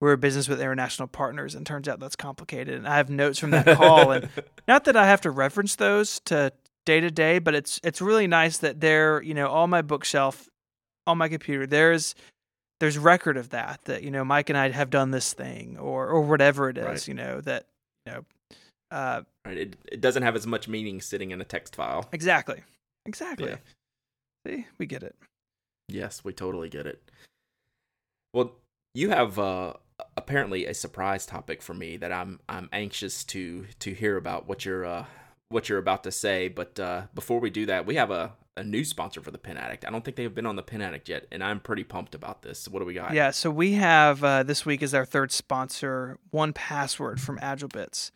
we're a business with international partners, and turns out that's complicated. And I have notes from that call, and not that I have to reference those to day to day, but it's it's really nice that they're you know on my bookshelf, on my computer. There's there's record of that that you know Myke and I have done this thing or or whatever it is right. you know that you know uh, right it it doesn't have as much meaning sitting in a text file. Exactly. Exactly. Yeah. see? We get it. Yes we totally get it. Well you have uh apparently a surprise topic for me that I'm I'm anxious to to hear about what you're uh, what you're about to say. But uh, before we do that, we have a a new sponsor for the Pen Addict. I don't think they've been on the Pen Addict yet, and I'm pretty pumped about this. What do we got? Yeah, so we have uh, this week is our third sponsor, 1Password from AgileBits.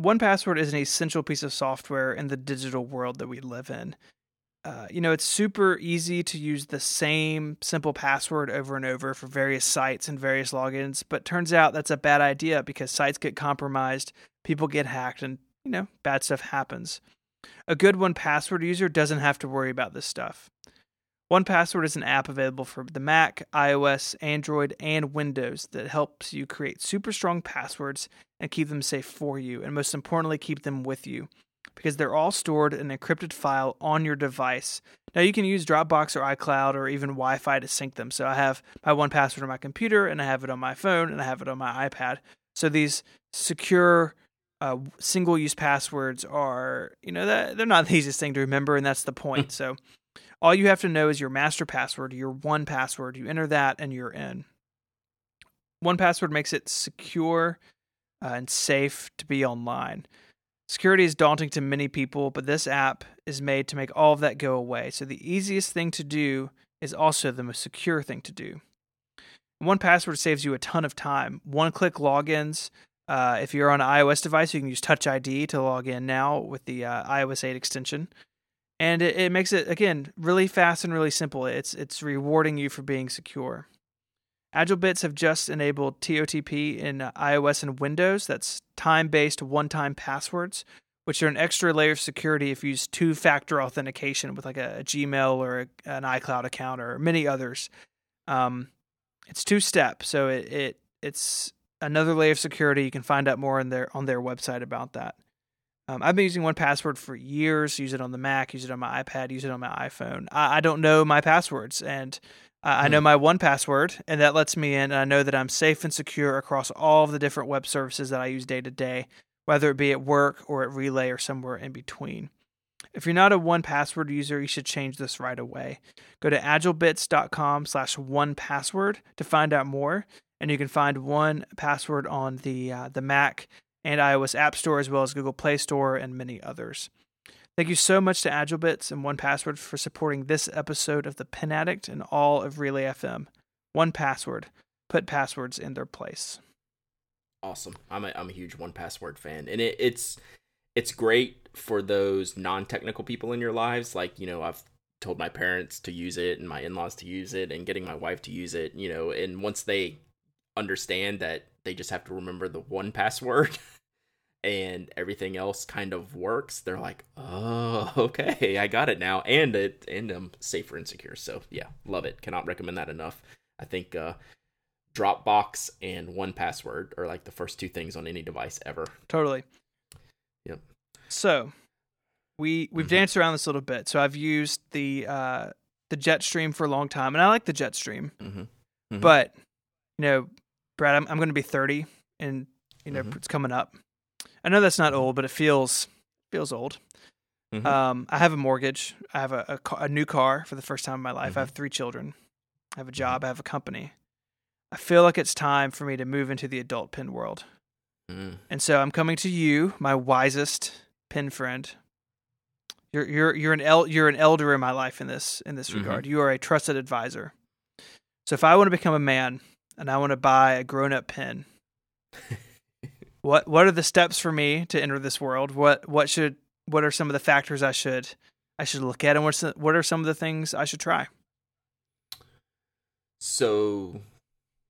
1Password is an essential piece of software in the digital world that we live in. Uh, you know, it's super easy to use the same simple password over and over for various sites and various logins, but turns out that's a bad idea because sites get compromised, people get hacked, and, you know, bad stuff happens. A good 1Password user doesn't have to worry about this stuff. 1Password is an app available for the Mac, iOS, Android, and Windows that helps you create super strong passwords and keep them safe for you, and most importantly, keep them with you because they're all stored in an encrypted file on your device. Now you can use Dropbox or iCloud or even Wi-Fi to sync them. So I have my 1Password on my computer and I have it on my phone and I have it on my iPad. So these secure uh, single-use passwords are, you know, that they're not the easiest thing to remember, and that's the point. so all you have to know is your master password, your 1Password. You enter that and you're in. 1Password makes it secure uh, and safe to be online. Security is daunting to many people, but this app is made to make all of that go away. So the easiest thing to do is also the most secure thing to do. 1Password saves you a ton of time. One click logins. Uh, if you're on an iOS device, you can use Touch ID to log in now with the uh, iOS 8 extension. And it, it makes it, again, really fast and really simple. It's, it's rewarding you for being secure. AgileBits have just enabled TOTP in iOS and Windows. That's time based one time passwords, which are an extra layer of security if you use two factor authentication with like a, a Gmail or a, an iCloud account or many others. Um, it's two step, so it, it it's another layer of security. You can find out more on their on their website about that. Um, I've been using 1Password for years. Use it on the Mac, use it on my iPad, use it on my iPhone. I, I don't know my passwords, and uh, I know hmm. my 1Password, and that lets me in, and I know that I'm safe and secure across all of the different web services that I use day to day, whether it be at work or at Relay or somewhere in between. If you're not a 1Password user, you should change this right away. Go to agilebits.com slash one password to find out more. And you can find one password on the uh, the Mac and iOS App Store as well as Google Play Store and many others. Thank you so much to AgileBits and 1Password for supporting this episode of The Pen Addict and all of Relay FM. 1Password. Put passwords in their place. Awesome. I'm a I'm a huge 1Password fan. And it, it's it's great for those non-technical people in your lives like, you know, I've told my parents to use it and my in-laws to use it and getting my wife to use it, you know, and once they understand that they just have to remember the one password and everything else kind of works, they're like, "Oh, okay, I got it now." And it and I'm safer and secure. So, yeah, love it. Cannot recommend that enough. I think uh Dropbox and 1Password are like the first two things on any device ever. Totally. Yep. So, we we've Mhm. danced around this a little bit. So, I've used the uh the Jetstream for a long time and I like the Jetstream. Mm-hmm. Mhm. But, you know, Brad, I'm I'm going to be 30 and you know, Mhm. it's coming up. I know that's not old, but it feels feels old. Mhm. Um, I have a mortgage. I have a, a, ca- a new car for the first time in my life. Mm-hmm. I have three children. I have a job. I have a company. I feel like it's time for me to move into the adult pin world. Mm. And so I'm coming to you, my wisest pin friend. You're you're you're an el- you're an elder in my life in this in this Mhm. regard. You are a trusted advisor. So if I want to become a man and I want to buy a grown up pin, what what are the steps for me to enter this world? What what should what are some of the factors I should I should look at, and what's the, what are some of the things I should try? So,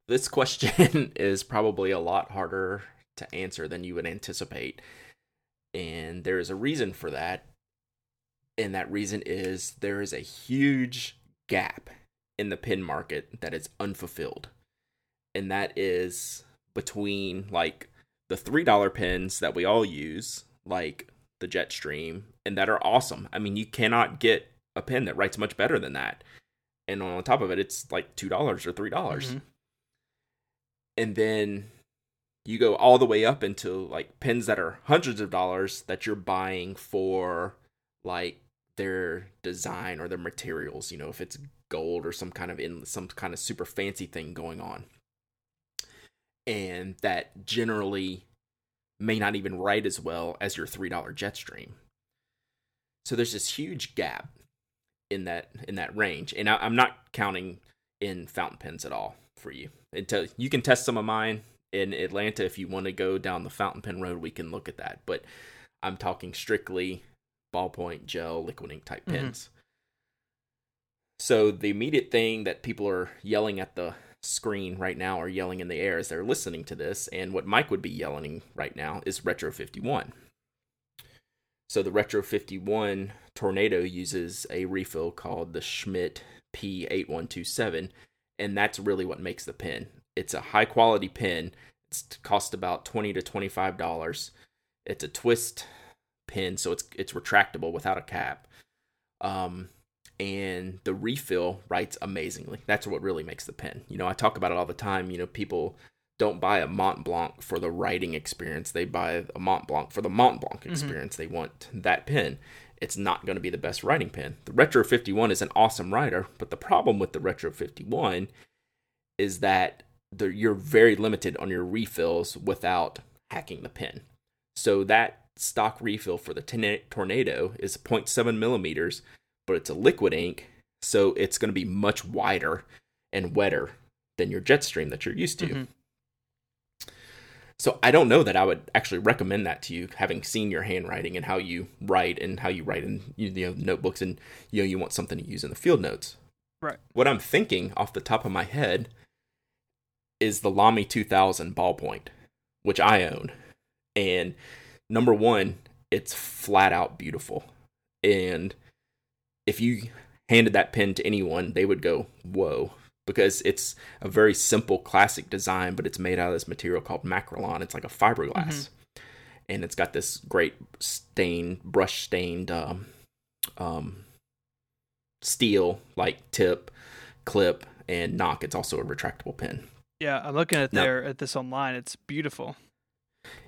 this question is probably a lot harder to answer than you would anticipate. And there is a reason for that. And that reason is there is a huge gap in the pin market that is unfulfilled. And that is between like the $3 pins that we all use, like the Jetstream, and that are awesome. I mean, you cannot get a pin that writes much better than that and on top of it it's like two dollars or three dollars Mhm. and then you go all the way up into like pins that are hundreds of dollars that you're buying for like their design or their materials you know if it's gold or some kind of in some kind of super fancy thing going on and that generally may not even write as well as your three dollar jetstream so there's this huge gap in that in that range and I, i'm not counting in fountain pens at all for you. Until you can test some of mine in atlanta if you want to go down the fountain pen road we can look at that but i'm talking strictly ballpoint gel liquid ink type Mhm. pens. So the immediate thing that people are yelling at the screen right now are yelling in the air as they're listening to this and what Myke would be yelling right now is retro 51 so the Retro 51 Tornado uses a refill called the Schmidt P8127, and that's really what makes the pen. It's a high quality pen. It's cost about 20 to 25 dollars. It's a twist pen, so it's it's retractable without a cap. Um, and the refill writes amazingly. That's what really makes the pen. You know, I talk about it all the time. You know, people don't buy a Mont Blanc for the writing experience. They buy a Mont Blanc for the Mont Blanc mm-hmm. experience. They want that pen. It's not going to be the best writing pen. The Retro 51 is an awesome writer, but the problem with the Retro 51 is that the, you're very limited on your refills without hacking the pen. So that stock refill for the Torna- Tornado is 0.7 millimeters, but it's a liquid ink, so it's going to be much wider and wetter than your Jetstream that you're used to. Mhm. So I don't know that I would actually recommend that to you, having seen your handwriting and how you write and how you write in you know notebooks, and you know you want something to use in the field notes. Right. What I'm thinking off the top of my head is the Lamy 2000 ballpoint, which I own, and number one, it's flat out beautiful, and if you handed that pen to anyone, they would go, "Whoa." Because it's a very simple classic design, but it's made out of this material called Makrolon. It's like a fiberglass, and it's got this great stained, brush stained um, um, steel like tip, clip, and knock. It's also a retractable pen. Yeah, I'm looking at there at this online. It's beautiful.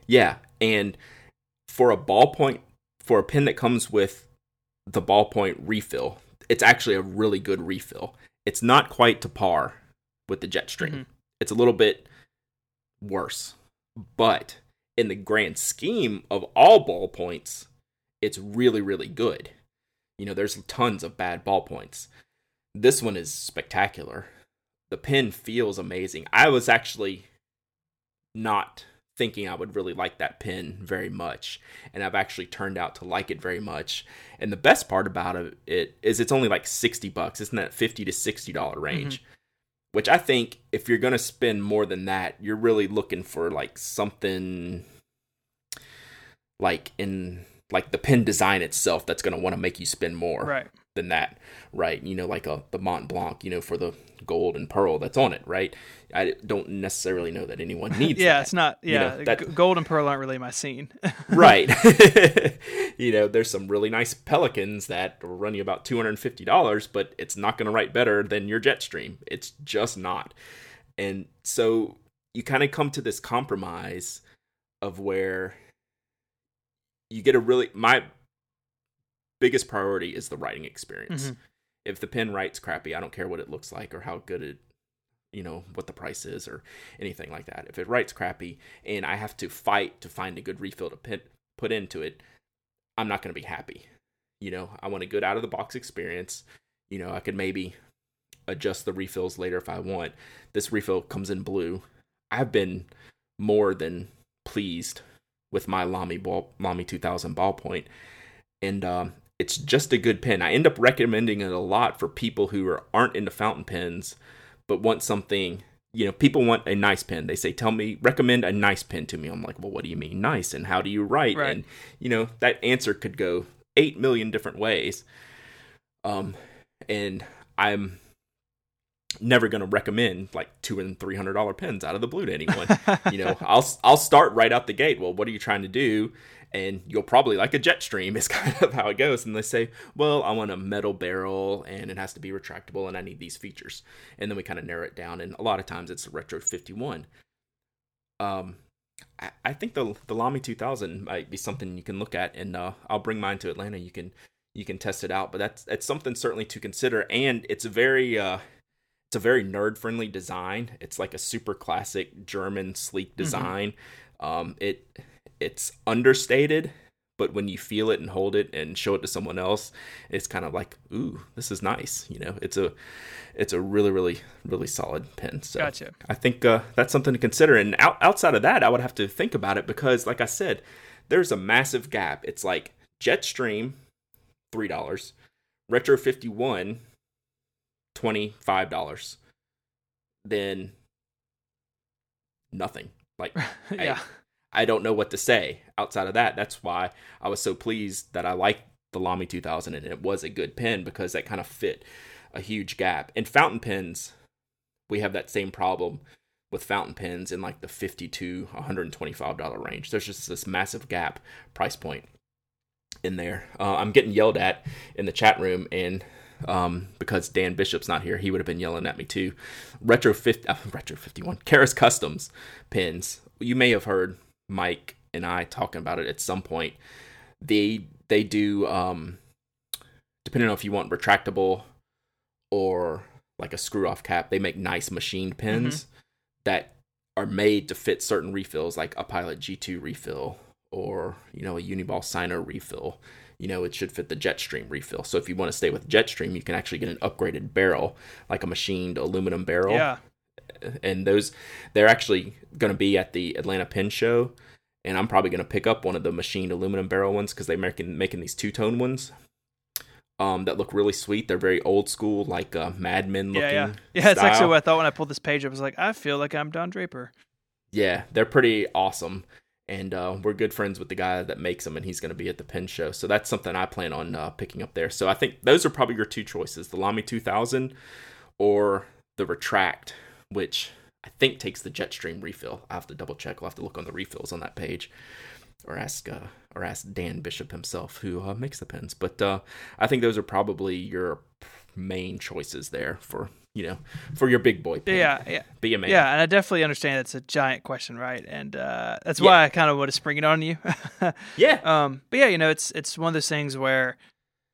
Yeah, and for a ballpoint, for a pen that comes with the ballpoint refill. It's actually a really good refill. It's not quite to par with the Jetstream. Mhm. It's a little bit worse, but in the grand scheme of all ballpoints, it's really really good. You know, there's tons of bad ballpoints. This one is spectacular. The pen feels amazing. I was actually not thinking I would really like that pen very much, and I've actually turned out to like it very much. And the best part about it, is it's only like 60 bucks. It's in that 50 to 60 dollar mm-hmm. range. Which I think if you're going to spend more than that, you're really looking for like something like in like the pen design itself that's going to want to make you spend more Right. Than that, right? You know, like a the Mont Blanc, you know, for the gold and pearl that's on it, right? I don't necessarily know that anyone needs. Yeah, that. it's not. You Yeah, know, that- gold and pearl aren't really my scene. right. you know, there's some really nice Pelikans that will run you about two hundred and fifty dollars, but it's not going to write better than your Jetstream. It's just not. And so you kind of come to this compromise of where you get a really my biggest priority is the writing experience. Mhm. If the pen writes crappy, I don't care what it looks like or how good it you know what the price is or anything like that. If it writes crappy and I have to fight to find a good refill to put put into it, I'm not going to be happy. You know, I want a good out of the box experience. You know, I could maybe adjust the refills later if I want. This refill comes in blue. I've been more than pleased with my Lamy ball Lamy 2000 ballpoint, and um, it's just a good pen. I end up recommending it a lot for people who are, aren't into fountain pens, but want something. You know, people want a nice pen. They say, "Tell me, recommend a nice pen to me." I'm like, "Well, what do you mean nice? And how do you write?" Right. And you know, that answer could go eight million different ways. Um, and I'm never going to recommend like two and three hundred dollar pens out of the blue to anyone. you know, I'll I'll start right out the gate. Well, what are you trying to do? And you'll probably like a Jetstream is kind of how it goes. And they say, well, I want a metal barrel and it has to be retractable and I need these features. And then we kind of narrow it down. And a lot of times it's a Retro 51. Um, I, I think the the Lamy 2000 might be something you can look at, and uh, I'll bring mine to Atlanta. You can you can test it out, but that's that's something certainly to consider. And it's a very uh, it's a very nerd friendly design. It's like a super classic German sleek design. Um, it it's understated, but when you feel it and hold it and show it to someone else, it's kind of like, ooh, this is nice. You know, it's a it's a really really really solid pen. So Gotcha. I think uh, that's something to consider. And out, outside of that, I would have to think about it because, like I said, there's a massive gap. It's like Jetstream, three dollars, Retro fifty one, twenty five dollars, then nothing. Like yeah. I don't know what to say outside of that. That's why I was so pleased that I liked the Lamy 2000 and it was a good pen because that kind of fit a huge gap. And fountain pens, we have that same problem with fountain pens in like the 50 to 125 dollar range. There's just this massive gap price point in there. Uh, I'm getting yelled at in the chat room and um, because Dan Bishop's not here, he would have been yelling at me too. Retro 50, uh, Retro 51, Karas Kustoms pins. You may have heard Myke and I talking about it at some point. They they do um, depending on if you want retractable or like a screw off cap. They make nice machined pins that are made to fit certain refills, like a Pilot G2 refill or you know a Uniball Signo refill. You know it should fit the Jetstream refill. So if you want to stay with Jetstream, you can actually get an upgraded barrel, like a machined aluminum barrel Yeah. And those they're actually going to be at the Atlanta Pen Show, and I'm probably going to pick up one of the machined aluminum barrel ones because they're making making these two tone ones, um, that look really sweet. They're very old school, like uh, Mad Men looking. Yeah, yeah. Yeah, it's actually what I thought when I pulled this page up. I was like, I feel like I'm Don Draper. Yeah, they're pretty awesome. And uh, we're good friends with the guy that makes them, and he's going to be at the pen show. So that's something I plan on uh, picking up there. So I think those are probably your two choices the Lamy 2000 or the Retrakt, which I think takes the Jetstream refill. I have to double check. I'll have to look on the refills on that page or ask uh, or ask Dan Bishop himself who uh, makes the pens. But uh, I think those are probably your main choices there for you know for your big boy pen. Yeah, yeah. be a man. Yeah, and I definitely understand it's a giant question, right? And uh, that's Yeah. why I kind of want to spring it on you. yeah, um, but yeah, you know, it's it's one of those things where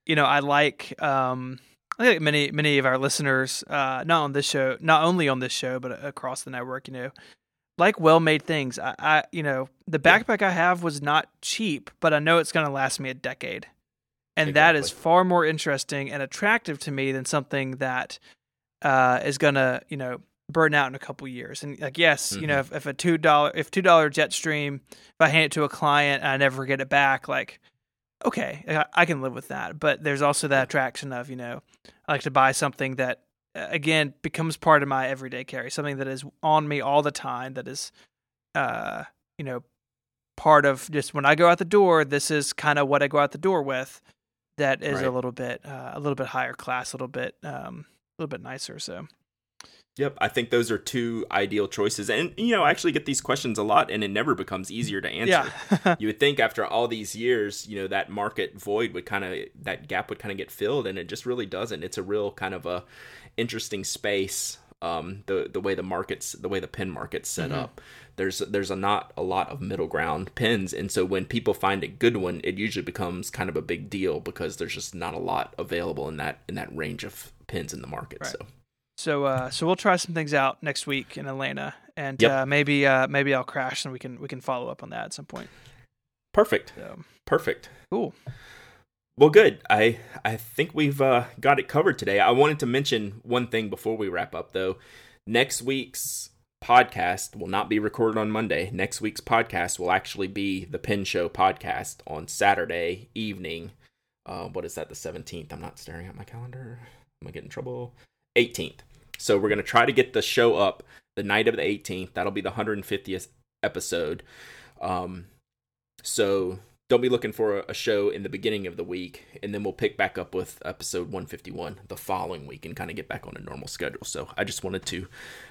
you know, I like um, I think many many of our listeners, uh, not on this show, not only on this show, but across the network, you know, like well made things. I, I, you know, the backpack I have was not cheap, but I know it's going to last me a decade, and exactly. that is far more interesting and attractive to me than something that uh, is going to, you know, burn out in a couple years. And like, yes, mm-hmm. you know, mm-hmm. if, if a two dollar, if two dollar Jetstream, if I hand it to a client and I never get it back, like, okay, I, I can live with that. But there's also that attraction of, you know, I like to buy something that again becomes part of my everyday carry, something that is on me all the time, that is, uh, you know, part of just when I go out the door. This is kind of what I go out the door with. That is right. a little bit, uh, a little bit higher class, a little bit, um, a little bit nicer. So, Yep, I think those are two ideal choices. And you know, I actually get these questions a lot and it never becomes easier to answer. Yeah. you would think after all these years, you know, that market void would kind of that gap would kind of get filled and it just really doesn't. It's a real kind of a interesting space um the the way the markets the way the pin market's set mm-hmm. up there's there's a not a lot of middle ground pins and so when people find a good one it usually becomes kind of a big deal because there's just not a lot available in that in that range of pins in the market right. so so uh, so we'll try some things out next week in Atlanta, and yep. uh, maybe uh, maybe I'll crash and we can we can follow up on that at some point. Perfect. So, Perfect. Cool. Well, good. I I think we've uh, got it covered today. I wanted to mention one thing before we wrap up, though. Next week's podcast will not be recorded on Monday. Next week's podcast will actually be the Pen Show podcast on Saturday evening. Uh, what is that? The seventeenth. I'm not staring at my calendar. Am I getting in trouble? 18th. So we're going to try to get the show up the night of the 18th. That'll be the 150th episode. Um, so don't be looking for a show in the beginning of the week, and then we'll pick back up with episode 151 the following week and kind of get back on a normal schedule. So I just wanted to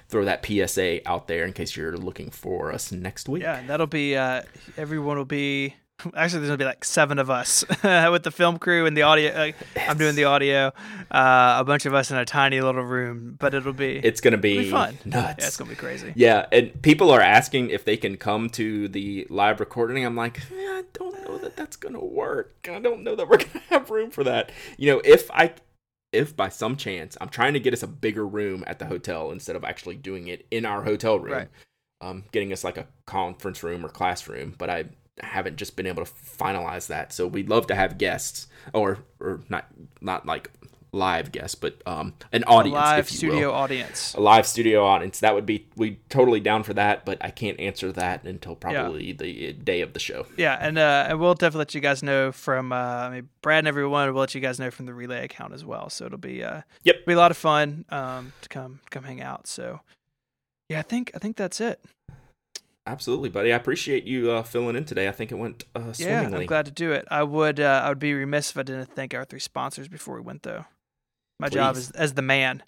throw that PSA out there in case you're looking for us next week. Yeah, that'll be uh, everyone will be Actually, there's gonna be like seven of us with the film crew and the audio. Like, I'm doing the audio. Uh, a bunch of us in a tiny little room, but it'll be it's gonna be, be fun. Nuts. Yeah, it's gonna be crazy. Yeah, and people are asking if they can come to the live recording. I'm like, I don't know that that's gonna work. I don't know that we're gonna have room for that. You know, if I if by some chance I'm trying to get us a bigger room at the hotel instead of actually doing it in our hotel room, right. um, getting us like a conference room or classroom, but I haven't just been able to finalize that. So we'd love to have guests, or or not not like live guests, but um, an audience, a live studio will. audience, a live studio audience. That would be we totally down for that, but I can't answer that until probably yeah. the day of the show. Yeah, and uh, and we'll definitely let you guys know from uh, I mean, Brad and everyone. We'll let you guys know from the relay account as well. So it'll be uh, yep, be a lot of fun um to come come hang out. So yeah, I think I think that's it. Absolutely, buddy. I appreciate you uh, filling in today. I think it went uh, swimmingly. Yeah, I'm glad to do it. I would uh, I would be remiss if I didn't thank our three sponsors before we went, though. My Please. job is as the man.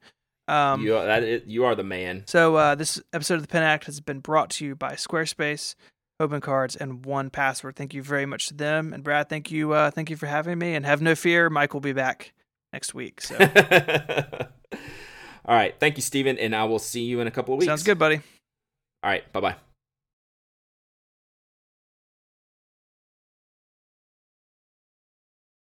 Um, you are, that is, you are the man. So uh, this episode of the Pen Addict has been brought to you by Squarespace, Hoban Cards, and 1Password. Thank you very much to them. And Brad, thank you, uh, thank you for having me. And have no fear, Myke will be back next week. So. All right, thank you, Stephen, and I will see you in a couple of weeks. Sounds good, buddy. All right, bye bye.